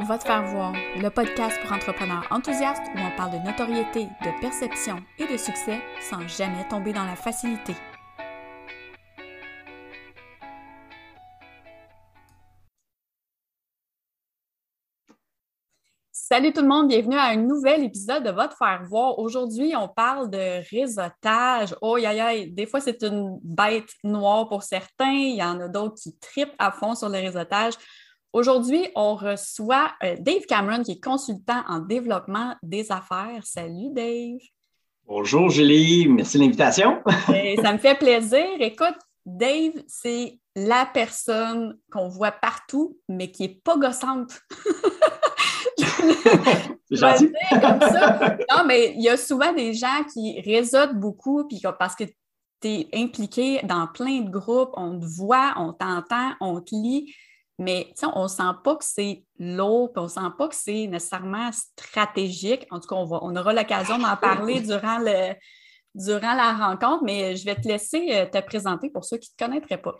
Va te faire voir, le podcast pour entrepreneurs enthousiastes où on parle de notoriété, de perception et de succès sans jamais tomber dans la facilité. Salut tout le monde, bienvenue à un nouvel épisode de Va te faire voir. Aujourd'hui, on parle de réseautage. Oh, aïe, aïe, des fois, c'est une bête noire pour certains. Il y en a d'autres qui tripent à fond sur le réseautage. Aujourd'hui, on reçoit euh, Dave Cameron, qui est consultant en développement des affaires. Salut, Dave. Bonjour, Julie. Merci de l'invitation. ça me fait plaisir. Écoute, Dave, c'est la personne qu'on voit partout, mais qui n'est pas gossante. gentil. comme ça. Non, mais il y a souvent des gens qui réseautent beaucoup puis parce que tu es impliqué dans plein de groupes, on te voit, on t'entend, on te lit, mais on ne sent pas que c'est lourd, puis on ne sent pas que c'est nécessairement stratégique. En tout cas, on, on aura l'occasion d'en parler durant, le, durant la rencontre, mais je vais te laisser euh, te présenter pour ceux qui ne te connaîtraient pas.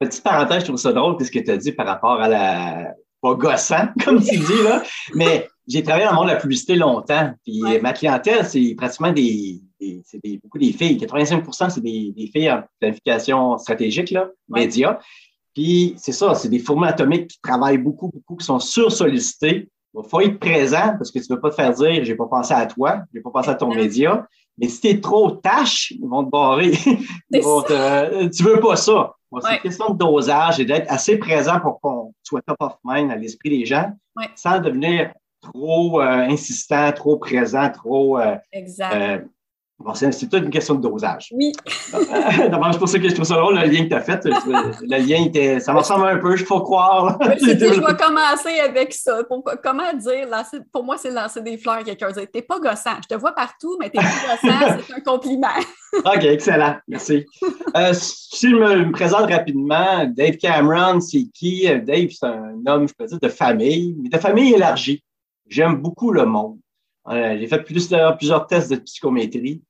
Petite parenthèse, je trouve ça drôle, ce que tu as dit par rapport à la, pas gossant, comme tu dis, là. Mais j'ai travaillé dans le monde de la publicité longtemps. Puis ma clientèle, c'est pratiquement des, c'est beaucoup des filles. 85% c'est des, des, filles en planification stratégique, là, médias. Puis c'est ça, c'est des fourmis atomiques qui travaillent beaucoup, beaucoup, qui sont sursollicités. Il faut être présent parce que tu ne veux pas te faire dire j'ai pas pensé à toi, j'ai pas pensé à ton média. Mais si tu es trop tâche, ils vont te barrer. Ils tu veux pas ça. C'est une question de dosage et d'être assez présent pour qu'on soit top of mind à l'esprit des gens, sans devenir trop euh, insistant, trop présent, trop. Euh, exact. Euh, Bon, c'est toute une question de dosage. Oui. D'abord, c'est pour ça que je trouve ça drôle, le lien que tu as fait. Le lien était. Ça me ressemble un peu, je faut croire. je vais commencer avec ça. comment dire, pour moi, c'est lancer des fleurs à quelqu'un. T'es pas gossant. Je te vois partout, mais t'es pas gossant, c'est un compliment. OK, excellent. Merci. Euh, si je me, présente rapidement, Dave Cameron, c'est qui? Dave, c'est un homme, je peux dire, de famille, mais de famille élargie. J'aime beaucoup le monde. Euh, j'ai fait plusieurs tests de psychométrie.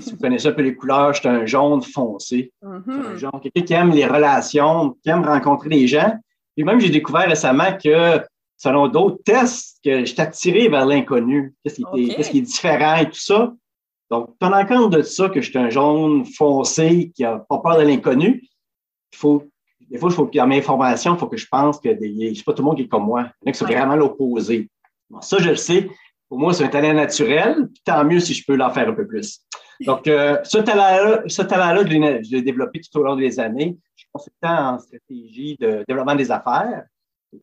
Si vous connaissez un peu les couleurs, j'étais un jaune foncé. un jaune, quelqu'un qui aime les relations, qui aime rencontrer les gens. Et même, j'ai découvert récemment que, selon d'autres tests, que j'étais attiré vers l'inconnu. Qu'est-ce qui, est différent et tout ça. Donc, pendant compte de ça, que j'étais un jaune foncé qui n'a pas peur de l'inconnu, il faut, des fois, il faut, dans mes informations, il faut que je pense que c'est pas tout le monde qui est comme moi. Il y en a qui sont vraiment l'opposé. ça, je le sais. Pour moi, c'est un talent naturel, tant mieux si je peux l'en faire un peu plus. Donc, euh, ce talent-là, je l'ai développé tout au long des années. Je suis consultant en stratégie de développement des affaires.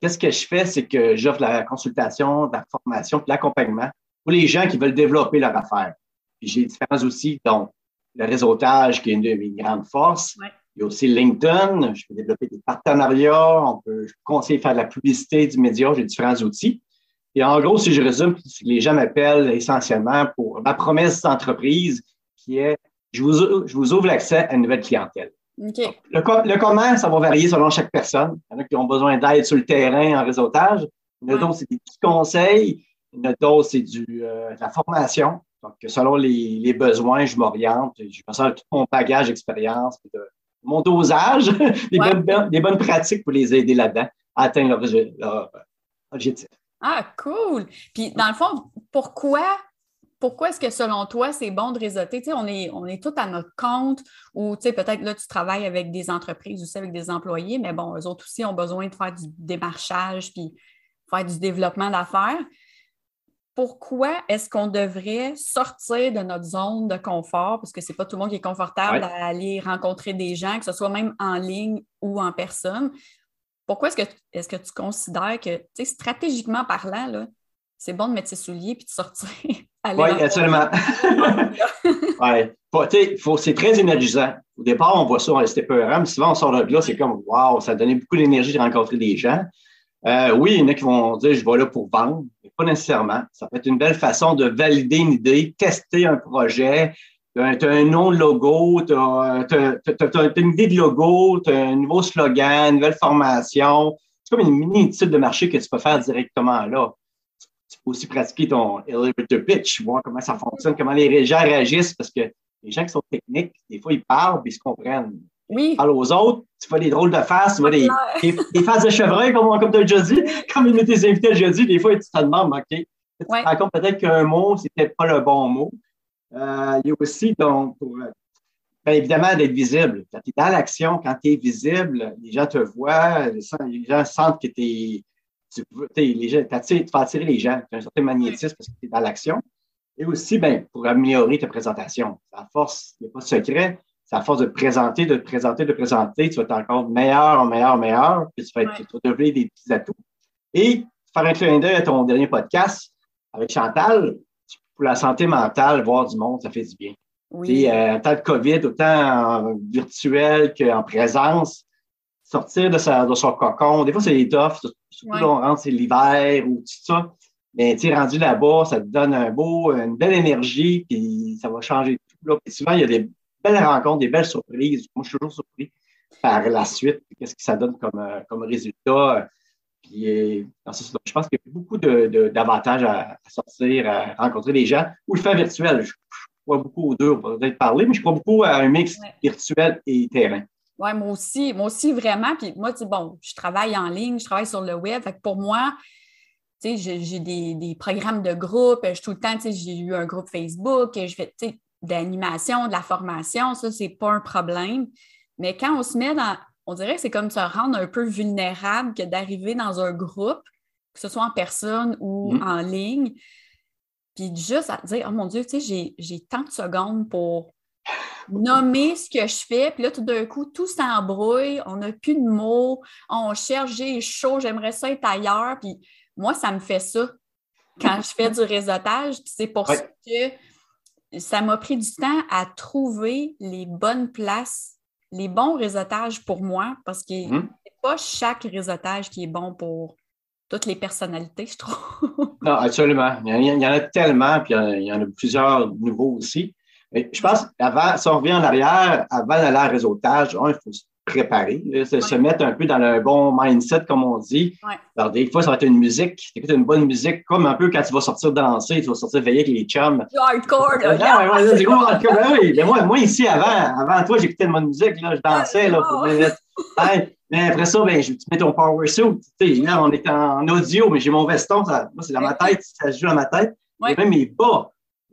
Qu'est-ce que je fais? C'est que j'offre la consultation, la formation, de l'accompagnement pour les gens qui veulent développer leur affaire. j'ai différents outils, dont le réseautage, qui est une de mes grandes forces. Il y a aussi LinkedIn. Je peux développer des partenariats. On peut conseiller faire de la publicité du média. J'ai différents outils. Et en gros, si je résume, les gens m'appellent essentiellement pour ma promesse d'entreprise qui est je vous, je vous ouvre l'accès à une nouvelle clientèle. Le, comment, ça va varier selon chaque personne. Il y en a qui ont besoin d'aide sur le terrain en réseautage. Il y en a d'autres, c'est des petits conseils. Il y en a d'autres, c'est euh, de la formation. Donc, selon les, besoins, je m'oriente. Je pense à tout mon bagage d'expérience, mon dosage, des, bonnes, des, bonnes, pratiques pour les aider là-dedans à atteindre leur objectif. Ah, cool. Puis, dans le fond, pourquoi, pourquoi est-ce que selon toi, c'est bon de réseauter? Tu sais, on est, on est tous à notre compte ou tu sais, peut-être là, tu travailles avec des entreprises aussi, avec des employés, mais bon, eux autres aussi ont besoin de faire du démarchage puis faire du développement d'affaires. Pourquoi est-ce qu'on devrait sortir de notre zone de confort, parce que ce n'est pas tout le monde qui est confortable à aller rencontrer des gens, que ce soit même en ligne ou en personne, pourquoi est-ce que, est que tu considères que, stratégiquement parlant, c'est bon de mettre ses souliers puis de sortir? oui, absolument. oui, c'est très énergisant. Au départ, on voit ça, c'était peurant, mais souvent, on sort de là, c'est comme, waouh, ça donnait beaucoup d'énergie de rencontrer des gens. Euh, oui, il y en a qui vont dire, je vais là pour vendre, mais pas nécessairement. Ça peut être une belle façon de valider une idée, tester un projet, tu as, un nom de logo, tu as, une idée de logo, tu as un nouveau slogan, une nouvelle formation. C'est comme une mini-étude de marché que tu peux faire directement là. Aussi pratiquer ton elevator pitch, voir comment ça fonctionne, comment les gens réagissent, parce que les gens qui sont techniques, des fois, ils parlent et ils se comprennent. Oui. parles aux autres, tu vois des drôles de faces, tu vois des, des, faces de chevreuil, comme, comme tu as déjà dit, comme une de tes invités des fois, tu te demandes, OK, tu te rends compte peut-être qu'un mot, c'est peut-être pas le bon mot. Euh, il y a aussi, donc, pour, Bien évidemment, d'être visible. Quand tu es dans l'action, quand tu es visible, les gens te voient, les gens sentent que tu tu, les gens, tu vas attirer les gens. Tu as un certain magnétisme parce que tu es dans l'action. Et aussi, ben, pour améliorer ta présentation. À force, il n'y a pas de secret, c'est à force de présenter, de présenter, de présenter, tu vas être encore meilleur, meilleur, meilleur, puis tu vas, être, tu vas développer des petits atouts. Et faire un clin d'œil à ton dernier podcast avec Chantal, pour la santé mentale, voir du monde, ça fait du bien. Oui. Euh, en temps de COVID, autant en virtuel qu'en présence, sortir de, sa, de son cocon, des fois c'est tough, surtout là, on rentre, c'est l'hiver ou tout ça. Mais tu rendu là-bas, ça te donne un beau, une belle énergie, puis ça va changer tout. Là. Puis souvent, il y a des belles rencontres, des belles surprises. Moi, je suis toujours surpris par la suite, qu'est-ce que ça donne comme, euh, comme résultat. Puis, euh, je pense qu'il y a beaucoup d'avantages de, à, sortir, à rencontrer des gens ou le faire virtuel. Je, crois beaucoup aux deux, on va peut-être parler, mais je crois beaucoup à un mix virtuel et terrain. Oui, moi aussi, moi aussi vraiment. Puis moi, tu bon, je travaille en ligne, je travaille sur le web. Fait que pour moi, tu sais, j'ai des, programmes de groupe. Je tout le temps, tu sais, j'ai eu un groupe Facebook, je fais, tu sais, d'animation, de la formation, ça, c'est pas un problème. Mais quand on se met dans, on dirait que c'est comme se rendre un peu vulnérable que d'arriver dans un groupe, que ce soit en personne ou mm-hmm. en ligne, puis juste à dire, oh mon Dieu, tu sais, j'ai tant de secondes pour nommer ce que je fais, puis là, tout d'un coup, tout s'embrouille, on n'a plus de mots, on cherche, j'ai chaud, j'aimerais ça être ailleurs, puis moi, ça me fait ça quand je fais du réseautage, c'est pour ça que ça m'a pris du temps à trouver les bonnes places, les bons réseautages pour moi, parce que mmh. c'est pas chaque réseautage qui est bon pour toutes les personnalités, je trouve. non, absolument. Il y, en a tellement, puis il y en a plusieurs nouveaux aussi. Je pense, avant, si on revient en arrière, avant d'aller à réseautage, il faut se préparer, se, mettre un peu dans le bon mindset, comme on dit. Alors, des fois, ça va être une musique, tu écoutes une bonne musique, comme un peu quand tu vas sortir danser, tu vas sortir veiller avec les chums. hardcore, là. Non, c'est hardcore. Ben oui. Mais moi, moi, ici, avant, avant toi, j'écoutais une bonne musique, là, je dansais, là, pour mettre. Mais après ça, ben, je, tu mets ton power suit. Là, on est en audio, mais j'ai mon veston. Ça, moi, c'est dans ma tête. Ça se joue dans ma tête. Ouais. Et même mes bas.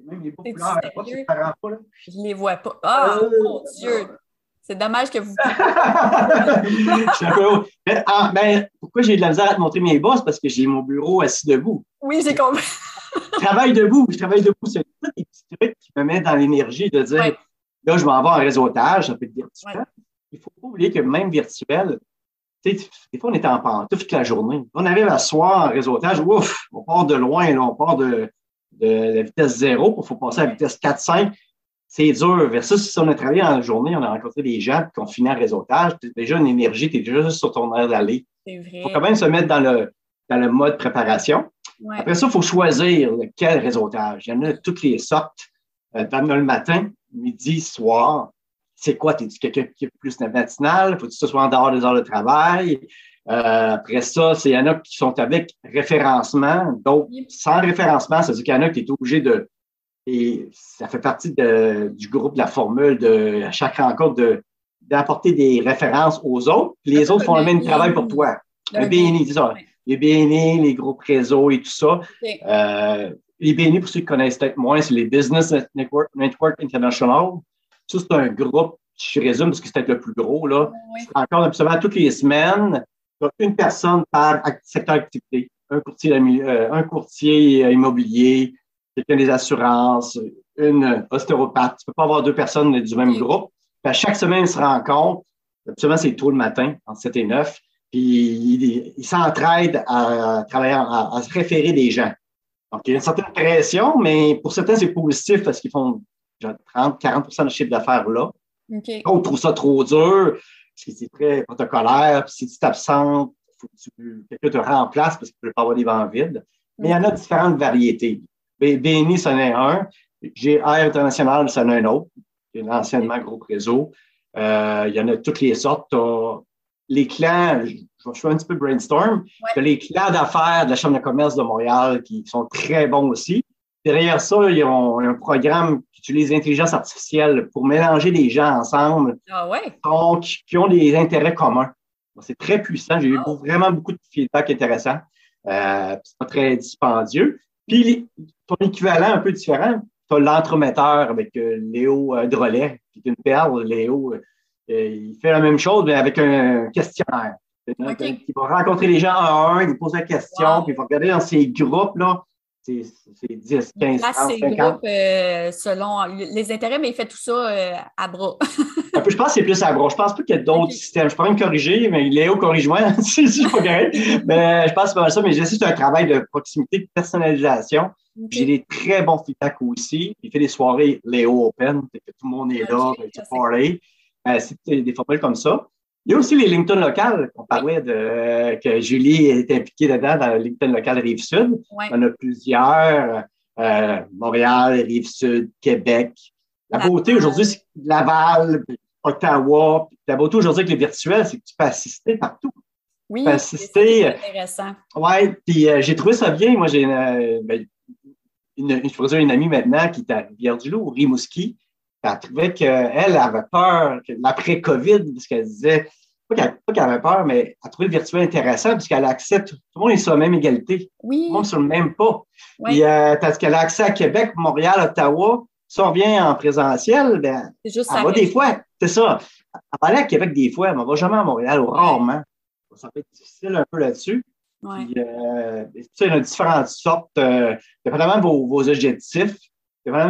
Même mes bas couleurs. Pas, tu pas, là. Je les vois pas. Ah, oh, mon Dieu! C'est dommage que vous. je suis un peu haut. Mais, ah, ben, pourquoi j'ai de la misère à te montrer mes bas? C'est parce que j'ai mon bureau assis debout. Oui, j'ai compris. je travaille debout. Je travaille debout. C'est tous des petits trucs qui me mettent dans l'énergie de dire là, je m'en vais en réseautage, ça peut être virtuel. Il ne faut pas oublier que même virtuel, des fois, on est en pantoufle toute la journée. On arrive à soir en réseautage, ouf, on part de loin, là, on part de, de la vitesse zéro, il faut passer à la vitesse 4-5 c'est dur. Versus si on a travaillé en journée, on a rencontré des gens qui ont fini en réseautage, tu déjà une énergie, tu es déjà juste sur ton air d'aller. Il faut quand même se mettre dans le, dans le mode préparation. Après ça, il faut choisir quel réseautage. Il y en a toutes les sortes. Euh, le matin, midi, soir. C'est quoi? Es tu quelqu'un qui est plus matinal? Faut-tu que ce soit en dehors des heures de travail? Euh, après ça, il y en a qui sont avec référencement, d'autres sans référencement. Ça veut dire qu'il y en a qui est obligé de, et ça fait partie du groupe de la formule de à chaque rencontre d'apporter des références aux autres. Puis les autres font le même travail pour toi. Le BNI, c'est ça. Les BNI, les groupes réseaux et tout ça. Euh, les BNI, pour ceux qui connaissent peut-être moins, c'est les Business Network, International. Ça, c'est un groupe, je résume parce que c'est peut-être le plus gros. Là. Encore absolument toutes les semaines, une personne par secteur d'activité. Un courtier, euh, un courtier immobilier, quelqu'un des assurances, une ostéopathe. Tu ne peux pas avoir deux personnes du même groupe. à chaque semaine, ils se rencontrent. Absolument, c'est tôt le matin, entre 7 et 9. Puis ils s'entraident à travailler, à, se référer des gens. Donc, il y a une certaine pression, mais pour certains, c'est positif parce qu'ils font 30, 40% de chiffre d'affaires là. Okay. On trouve ça trop dur, c'est très protocolaire. Puis si tu t'absentes, il faut que quelqu'un te remplace parce qu'il ne peut pas avoir des vents vides. Mais il y en a différentes variétés. BNI, c'en est un. GR International, c'en est un autre, qui est l'anciennement groupe réseau. Euh, il y en a toutes les sortes. Les clans, je, fais un petit peu brainstorm. les clans d'affaires de la Chambre de commerce de Montréal qui sont très bons aussi. Derrière ça, ils ont un programme qui utilise l'intelligence artificielle pour mélanger les gens ensemble. Ah ouais? Donc, qui ont des intérêts communs. C'est très puissant. J'ai eu vraiment beaucoup de feedback intéressant. Euh, c'est pas très dispendieux. Puis, ton équivalent un peu différent, tu as l'entremetteur avec euh, Léo euh, Drolet, qui est une perle. Léo, euh, il fait la même chose, mais avec un questionnaire. Il va rencontrer les gens un à un, il pose la question, puis il va regarder dans ces groupes-là. C'est 10, 15, Là, 30, 50. groupes euh, selon les intérêts, mais il fait tout ça euh, à bras. je pense que c'est plus à bras. Je pense pas qu'il y ait d'autres okay. systèmes. Je pourrais me corriger, mais Léo, corrige-moi si je suis pas correct. mais je pense que c'est pas ça. Mais je sais c'est un travail de proximité, de personnalisation. Okay. J'ai des très bons feedbacks aussi. Il fait des soirées Léo Open, que tout le monde est là, okay, tu parler. Euh, c'est des formules comme ça. Il y a aussi les LinkedIn locales. On parlait de euh, que Julie est impliquée dedans dans le LinkedIn local Rive-Sud. Ouais. On a plusieurs. Euh, Montréal, Rive-Sud, Québec. La beauté aujourd'hui, c'est Laval, Ottawa. La beauté aujourd'hui avec le virtuel, c'est que tu peux assister partout. Oui, tu peux assister. c'est intéressant. Oui, puis euh, j'ai trouvé ça bien. Moi, j'ai une, ben, une, une amie maintenant qui est à Rivière-du-Loup, Rimouski. Elle trouvait qu'elle avait peur l'après-COVID, parce qu'elle disait, pas qu'elle avait peur, mais elle trouvait le virtuel intéressant puisqu'elle a accès, tout, tout, le monde est sur la même égalité. Oui. Tout le monde est sur le même pas. Oui. Puis, euh, parce qu'elle a accès à Québec, Montréal, Ottawa. Si on revient en présentiel, ben, juste elle va des fois, c'est ça. Elle va aller à Québec des fois, mais elle va jamais à Montréal, ou rarement. Ça peut être difficile un peu là-dessus. Ouais. Puis, euh, il y a différentes sortes, euh, dépendamment de vos, vos objectifs,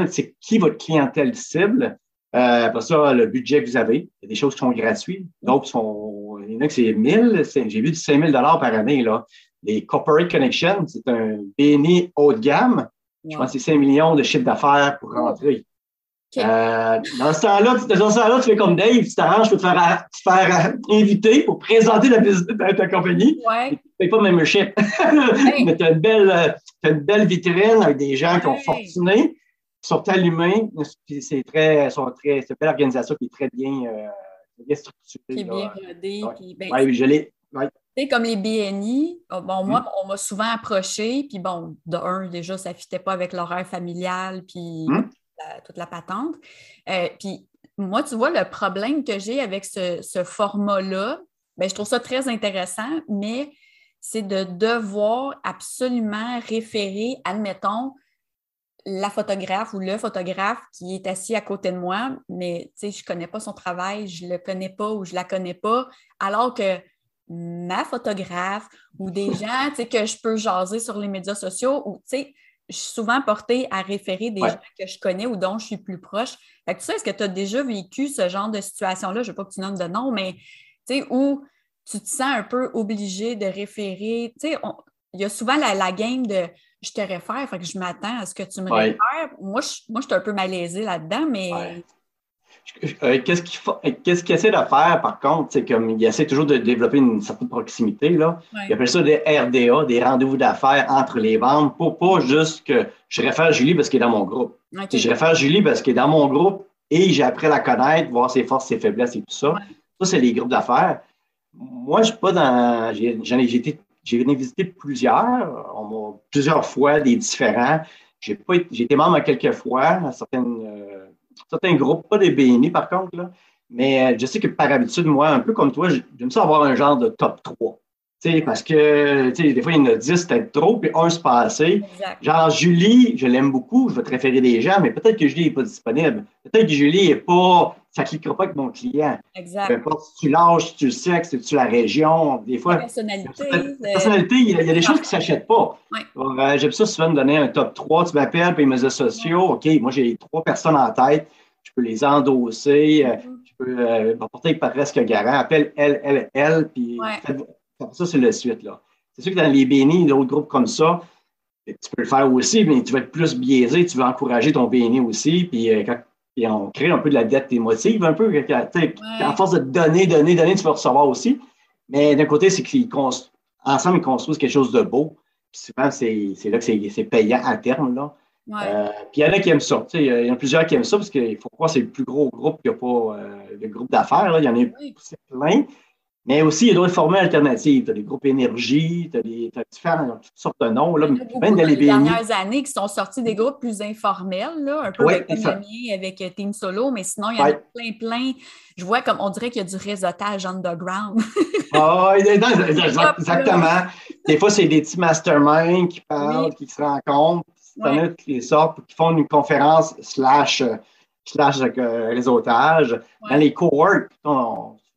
c'est qui votre clientèle cible? Euh, après ça, le budget que vous avez. Il y a des choses qui sont gratuites. D'autres sont. Il y en a que c'est 1000. J'ai vu du 5000 par année. Là. Les Corporate Connections, c'est un BNI haut de gamme. Je pense que c'est 5 millions de chiffre d'affaires pour rentrer. Okay. Euh, dans ce temps-là, dans ce temps-là, tu fais comme Dave, tu t'arranges pour te faire, te faire inviter pour présenter la visite de ta compagnie. Ouais. Tu ne payes pas membership. Hey. Mais tu as, une belle, une belle vitrine avec des gens qui ont fortuné sont allumés. Puis c'est très, sont très, c'est une belle organisation qui est très bien, euh, bien structurée. Qui est bien rodé. Ouais. puis ben, Oui, je l'ai. Ouais. Tu sais, comme les BNI, oh, bon, Mm. moi, on m'a souvent approché, puis bon, de un, déjà, ça ne fitait pas avec l'horaire familial, puis Mm. la- toute la patente. Euh, puis moi, tu vois, le problème que j'ai avec ce, ce format-là, ben, je trouve ça très intéressant, mais c'est de devoir absolument référer, admettons, la photographe ou le photographe qui est assis à côté de moi, mais tu sais, je ne connais pas son travail, je ne le connais pas ou je ne la connais pas, alors que ma photographe ou des gens tu sais, que je peux jaser sur les médias sociaux ou tu sais, je suis souvent portée à référer des Ouais. gens que je connais ou dont je suis plus proche. Fait que tu sais, est-ce que tu as déjà vécu ce genre de situation-là? Je ne veux pas que tu nommes de nom, mais tu sais, où tu te sens un peu obligé de référer. Tu sais, on- il y a souvent la, la game de je te réfère, fait que je m'attends à ce que tu me Ouais. réfères. Moi, je, moi, je suis un peu malaisée là-dedans, mais Ouais. Euh, Qu'est-ce qu'il faut, qu'est-ce qu'il essaie de faire, par contre, c'est comme il essaie toujours de développer une certaine proximité, là. Ouais. Il appelle ça des RDA, des rendez-vous d'affaires entre les ventes, pour pas juste que je réfère Julie parce qu'elle est dans mon groupe. Je réfère Julie parce qu'elle est dans mon groupe et j'ai appris à la connaître, voir ses forces, ses faiblesses et tout ça. Ouais. Ça, c'est les groupes d'affaires. Moi, je suis pas dans. J'en ai, été- j'ai venu visiter plusieurs. On plusieurs fois des différents. J'ai pas été- membre à quelques fois à certaines, euh, certains groupes, pas des BNI par contre, là. Mais euh, je sais que par habitude, moi, un peu comme toi, j'aime ça avoir un genre de top 3. Tu sais, parce que tu sais, des fois, il y en a 10, peut-être trop, puis un se passer. Exact. Genre, Julie, je l'aime beaucoup, je vais te référer des gens, mais peut-être que Julie n'est pas disponible. Peut-être que Julie n'est pas, ça ne cliquera pas avec mon client. Peu Exact. importe si tu l'âge, si tu le sexe, si tu la région, des La fois, personnalité. la le- personnalité, il y a, il y a des choses qui ne s'achètent pas. Ouais. Euh, J'aime ça souvent me donner un top 3. Tu m'appelles, puis médias sociaux. OK, moi, j'ai trois personnes en tête. Je peux les endosser. Mhm. je peux euh, m'apporter presque garant. Appelle elle, elle, elle, puis Ouais. faites- ça, c'est le suite. là. C'est sûr que dans les BNI, d'autres groupes comme ça, tu peux le faire aussi, mais tu vas être plus biaisé. Tu veux encourager ton BNI aussi. Puis, euh, quand- puis on crée un peu de la dette émotive, un peu. sais, À force de donner, donner, donner, tu vas recevoir aussi. Mais d'un côté, c'est qu'ils construisent, ensemble, ils construisent quelque chose de beau. Puis souvent, c'est là que c'est payant à terme. Là. Ouais. Euh, puis il y en a qui aiment ça. Il y en a plusieurs qui aiment ça parce qu'il faut croire que c'est le plus gros groupe qu'il n'y a pas euh, de groupe d'affaires. Il y en a Oui. plein. Mais aussi, il y a d'autres formules alternatives. Tu as des groupes énergie, tu as, des, différentes toutes sortes de noms. Là, il y a même les dernières années qui sont sortis des groupes plus informels, là, un peu avec le avec euh, Team Solo, mais sinon, il y en a plein, plein. Je vois comme on dirait qu'il y a du réseautage underground. ah, exactement. Des fois, c'est des petits masterminds qui parlent, qui se rencontrent, qui sortent, qui font une conférence slash, slash euh, réseautage. Dans les coworks,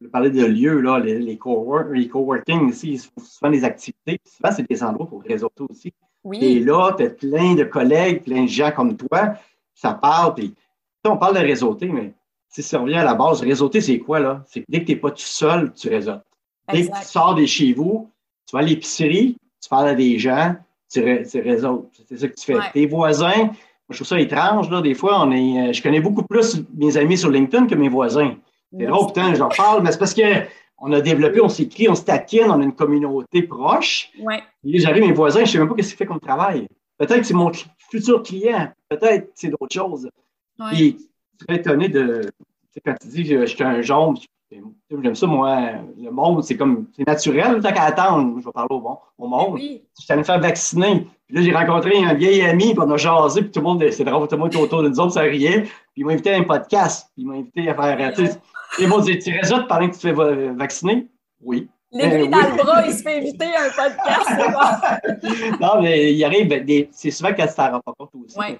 je parler de lieux, là, les, les, coworking ici, ils souvent des activités. Souvent, c'est des endroits pour réseauter aussi. Et là, tu as plein de collègues, plein de gens comme toi, ça parle. Puis, on parle de réseauter, mais si ça revient à la base, réseauter, c'est quoi, là? C'est que dès que tu n'es pas tout seul, tu réseautes. Dès que tu sors de chez vous, tu vas à l'épicerie, tu parles à des gens, tu, ré, réseautes. C'est ça que tu fais. Tes voisins, moi, je trouve ça étrange, là, des fois, on est, euh, je connais beaucoup plus mes amis sur LinkedIn que mes voisins. C'est drôle, putain, j'en parle, mais c'est parce qu'on a développé, on s'écrit, on se taquine, on a une communauté proche. Ouais. j'arrive, mes voisins, je ne sais même pas ce qu'ils font comme travail. Peut-être que c'est mon futur client, peut-être que c'est d'autres choses. Ouais. Puis, tu serais étonné de. Quand tu dis que je suis un jaune, j'aime ça, moi. Le monde, c'est comme. C'est naturel, tant qu'à attendre. Je vais parler au, bon, au monde. Oui. Je suis allé me faire vacciner. Puis là, j'ai rencontré un vieil ami, puis on a jasé, puis tout le monde, c'est drôle, tout le monde était autour de nous autres, ça riait. Puis il m'a invité à un podcast, puis il m'a invité à faire. Ils vont dire, tu résultes pendant que tu te fais vacciner? Oui. L'aiguille ben dans le bras, il se fait éviter un podcast. non, mais il arrive, ben, c'est souvent qu'elle ne s'en rend pas compte aussi. Ouais.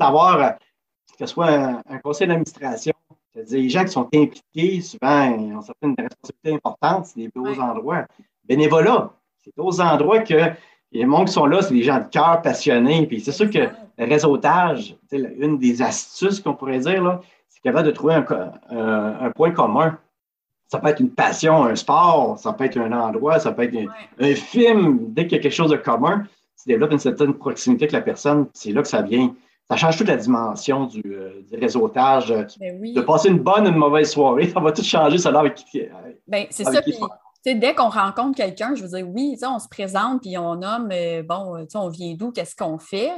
Savoir euh, que ce soit un, conseil d'administration, c'est-à-dire les gens qui sont impliqués, souvent, ils ont certaines responsabilités importantes, c'est des beaux endroits. Bénévolat, c'est d'autres endroits que les gens qui sont là, c'est des gens de cœur passionnés. Puis c'est sûr que le réseautage, une des astuces qu'on pourrait dire, là, capable de trouver un, point commun. Ça peut être une passion, un sport, ça peut être un endroit, ça peut être un, film. Dès qu'il y a quelque chose de commun, tu développes une certaine proximité avec la personne. C'est là que ça vient. Ça change toute la dimension du, euh, réseautage. Ben de passer une bonne ou une mauvaise soirée, ça va tout changer ça avec qui. Ben, c'est ça. dès qu'on rencontre quelqu'un, je veux dire, oui, on se présente puis on nomme, euh, bon, on vient d'où, qu'est-ce qu'on fait?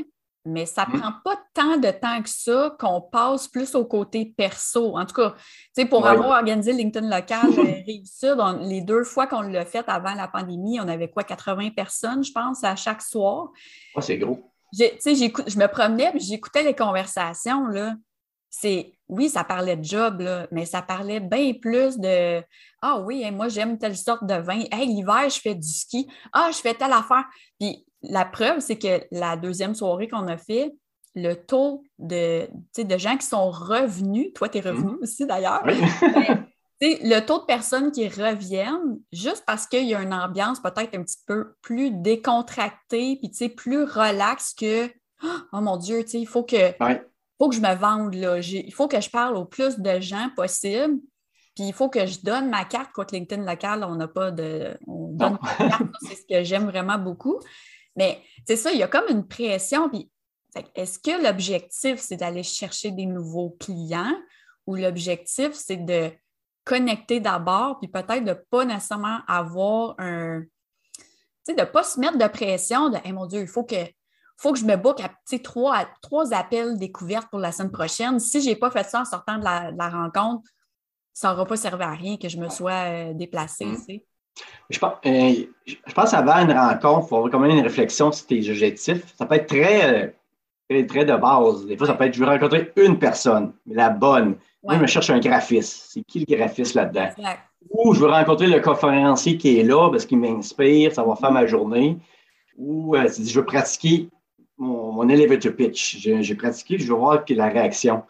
Mais ça ne mm. prend pas tant de temps que ça qu'on passe plus au côté perso. En tout cas, pour avoir organisé LinkedIn local euh, les deux fois qu'on l'a fait avant la pandémie, on avait quoi, 80 personnes, je pense, à chaque soir. Ah, c'est gros. Je me promenais et j'écoutais les conversations. Là. C'est, oui, ça parlait de job, mais ça parlait bien plus de Ah oui, moi j'aime telle sorte de vin. Hey, l'hiver, je fais du ski. Ah, je fais telle affaire. Puis la preuve, c'est que la deuxième soirée qu'on a fait, le taux de, de gens qui sont revenus, toi, tu es revenu mhm. aussi d'ailleurs, le taux de personnes qui reviennent, juste parce qu'il y a une ambiance peut-être un petit peu plus décontractée, puis plus relaxe que Oh mon Dieu, il faut que, faut que je me vende, là. il faut que je parle au plus de gens possible. Puis il faut que je donne ma carte contre LinkedIn local. On n'a pas de. On donne ma carte, c'est ce que j'aime vraiment beaucoup. Mais c'est ça, il y a comme une pression. Puis, est-ce que l'objectif, c'est d'aller chercher des nouveaux clients ou l'objectif, c'est de connecter d'abord, puis peut-être de ne pas nécessairement avoir un. Tu sais, de ne pas se mettre de pression de mon Dieu, il faut que, faut que je me book à trois, trois appels découvertes pour la semaine prochaine. Si je n'ai pas fait ça en sortant de la, rencontre, ça n'aura pas servi à rien que je me sois euh, déplacée. Mmh. Je pense, euh, je pense qu'avant une rencontre, il faut avoir quand même une réflexion sur tes objectifs. Ça peut être très, très, très, de base. Des fois, ça peut être je veux rencontrer une personne, mais la bonne. Moi, je me cherche un graphiste. C'est qui le graphiste là-dedans? Ou je veux rencontrer le conférencier qui est là parce qu'il m'inspire, ça va faire ma journée. Ou euh, je veux pratiquer mon, mon elevator pitch. J'ai pratiqué, je veux voir la réaction.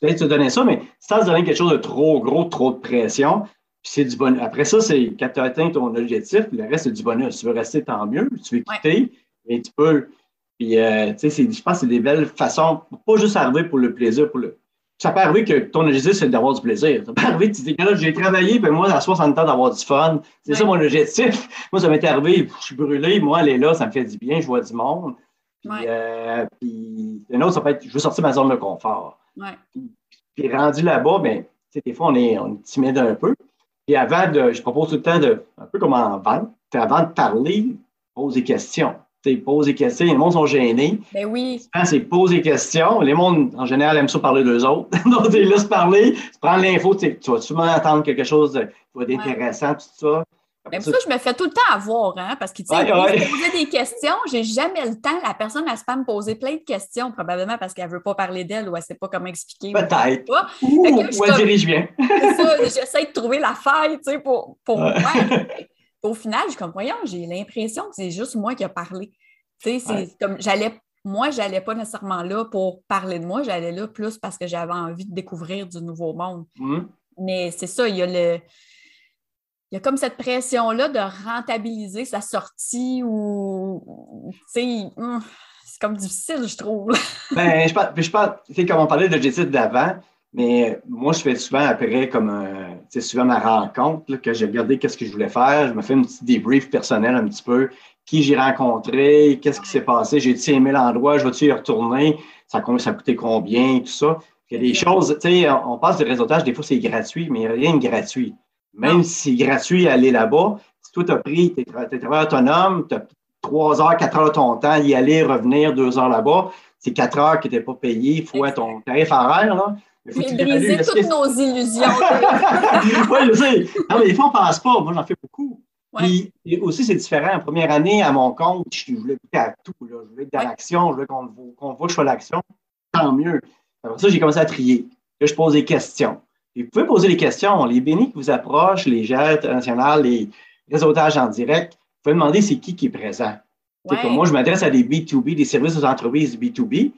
Peut-être te donner ça, mais sans donner quelque chose de trop gros, trop de pression, c'est du bonus. Après ça, c'est quand tu as atteint ton objectif, puis le reste, c'est du bonus. Tu veux rester, tant mieux. Tu veux quitter, et tu peux. Puis, euh, tu sais, je pense que c'est des belles façons, pas juste arriver pour le plaisir, pour le. Ça peut arriver que ton objectif, c'est d'avoir du plaisir. Ça peut arriver que tu dis, j'ai travaillé, puis moi, à 60 ans, d'avoir du fun. C'est ça mon objectif. Moi, ça m'est arrivé, je suis brûlé, moi, elle est là, ça me fait du bien, je vois du monde. Puis, euh, puis un autre, ça peut être, je veux sortir de ma zone de confort. Puis, rendu là-bas, ben, des fois, on est, on est timide un peu. Et avant de, je propose tout le temps de, un peu comme en vente, avant de parler, pose des questions. Tu pose des questions. Les gens sont gênés. Ben oui. C'est pose des questions. Les mondes, en général, aiment ça parler d'eux autres. Donc, tu laisses parler, tu prends l'info, tu vas sûrement entendre quelque chose d'intéressant, tout ça. Mais pour ça, je me fais tout le temps avoir, hein, parce qu'il ouais, ouais. des questions, j'ai jamais le temps. La personne, elle se pas me poser plein de questions, probablement parce qu'elle ne veut pas parler d'elle ou elle ne sait pas comment expliquer. Peut-être. Ou, elle dirige bien. J'essaie de trouver la faille, tu sais, pour, pour moi. Au final, je suis comme, voyons, j'ai l'impression que c'est juste moi qui ai parlé. Tu sais, c'est comme, j'allais, moi, j'allais pas nécessairement là pour parler de moi, j'allais là plus parce que j'avais envie de découvrir du nouveau monde. Hum. Mais c'est ça, il y a le il y a comme cette pression-là de rentabiliser sa sortie ou, tu sais, hum, c'est comme difficile, je trouve. ben, je pense, je pense tu sais, comme on parlait de l'objectif d'avant, mais moi, je fais souvent après, comme, tu sais, souvent ma rencontre, que j'ai regardé qu'est-ce que je voulais faire, je me fais un petit débrief personnel un petit peu, qui j'ai rencontré, qu'est-ce qui s'est passé, j'ai-tu aimé l'endroit, je vais-tu y retourner, ça, ça coûté combien, tout ça? Il y a des choses, tu sais, on passe de réseautage, des fois c'est gratuit, mais il n'y a rien de gratuit. Même si c'est gratuit aller là-bas, si toi, tu as pris, tu es, travailleur autonome, tu as trois heures, quatre heures de ton temps, y aller, revenir, deux heures là-bas, c'est quatre heures qui n'étaient pas payées, fois ton tarif horaire, là. Il faut briser toutes nos illusions. oui, je sais. Non, mais des fois, on ne pense pas. Moi, j'en fais beaucoup. Puis aussi, c'est différent. En première année, à mon compte, je voulais goûter à tout. Là. Je voulais être dans l'action, je voulais qu'on qu voit que je fais l'action. Tant mieux. Après ça, j'ai commencé à trier. Là, je pose des questions vous pouvez poser des questions. Les bénis qui vous approchent, les gels internationaux, les réseautages en direct, vous pouvez demander c'est qui qui est présent. moi, je m'adresse à des B2B, des services aux entreprises B2B.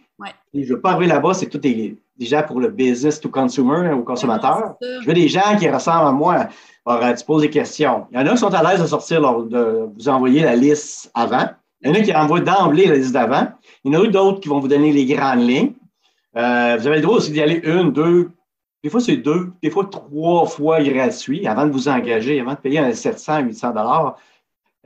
je ne veux pas arriver là-bas, c'est tout des, déjà pour le business to consumer, aux consommateurs. je veux des gens qui ressemblent à moi. Alors, tu poses des questions. Il y en a qui sont à l'aise de sortir, de vous envoyer la liste avant. Il y en a qui envoient d'emblée la liste d'avant. Il y en a d'autres qui vont vous donner les grandes lignes. Euh, vous avez le droit aussi d'y aller une, deux, des fois, c'est deux, des fois trois fois gratuit avant de vous engager, avant de payer un 700, 800 dollars.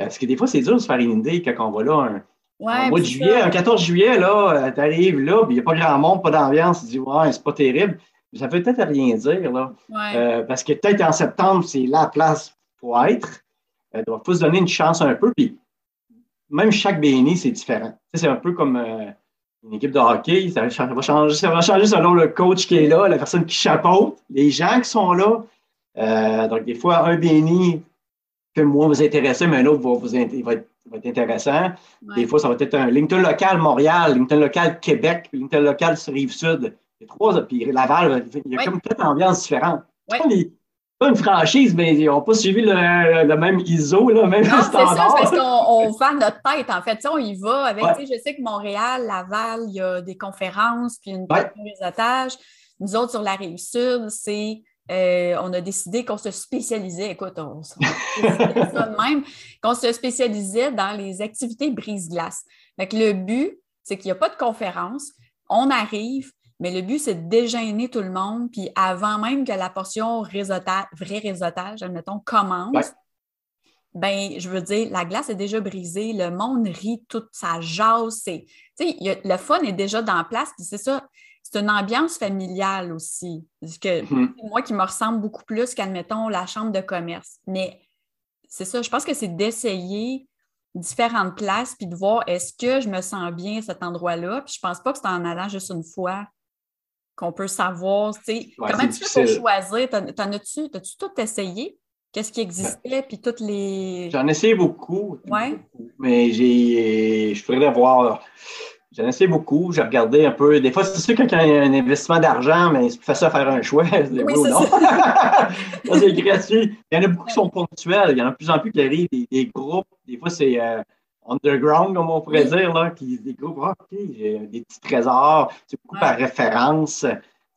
Euh, parce que des fois, c'est dur de se faire une idée quand on va là un, mois de juillet, un 14 juillet, là, euh, tu arrives là, il n'y a pas grand monde, pas d'ambiance, tu dis, ouais, c'est pas terrible. Mais ça peut peut-être rien dire, là. Euh, parce que peut-être en septembre, c'est la place pour être. Il doit faut se donner une chance un peu. Puis même chaque BNI, c'est différent. c'est un peu comme une équipe de hockey, ça va, changer, ça va changer selon le coach qui est là, la personne qui chapeaute, les gens qui sont là. Euh, donc, des fois, un béni peut moins vous intéresser, mais un autre va, vous, va, être, intéressant. Des fois, ça va être un LinkedIn local Montréal, LinkedIn local Québec, LinkedIn local sur Rive-Sud. Il y a trois, puis Laval, il y a comme quatre ambiances différentes pas une franchise, mais ils n'ont pas suivi le, même ISO, le même non, standard. C'est ça, parce qu'on vend notre tête, en fait. on y va avec, je sais que Montréal, Laval, il y a des conférences, puis une ouais. réseautage. Nous autres, sur la Rive-Sud, c'est euh, on a décidé qu'on se spécialisait, écoute, on, ça de même, qu'on se spécialisait dans les activités brise-glace. le but, c'est qu'il n'y a pas de conférence. On arrive, mais le but, c'est de dégêner tout le monde. Puis avant même que la portion réseautage, vrai réseautage, admettons, commence, ben, je veux dire, la glace est déjà brisée, le monde rit, toute sa jase. C'est, le fun est déjà dans place. Puis c'est ça, c'est une ambiance familiale aussi. Que, mm-hmm. Moi qui me ressemble beaucoup plus qu'admettons la chambre de commerce. Mais c'est ça, je pense que c'est d'essayer différentes places puis de voir est-ce que je me sens bien à cet endroit-là. Puis je pense pas que c'est en allant juste une fois qu'on peut savoir. comment tu fais pour choisir? T'en as-tu, as-tu tout essayé? Qu'est-ce qui existait? Puis toutes les. J'en ai essayé beaucoup. Ouais. Mais j'ai. Je pourrais voir. J'en ai essayé beaucoup. J'ai regardé un peu. Des fois, c'est sûr qu'il y a un investissement d'argent, mais c'est plus facile à faire un choix. Oui, oui non. c'est gratuit. Il y en a beaucoup qui sont ponctuels. Il y en a de plus en plus qui arrivent des, groupes. Des fois, c'est. Euh, underground, comme on pourrait dire, là, qui découvrent, ah, OK, j'ai des petits trésors, c'est beaucoup par référence.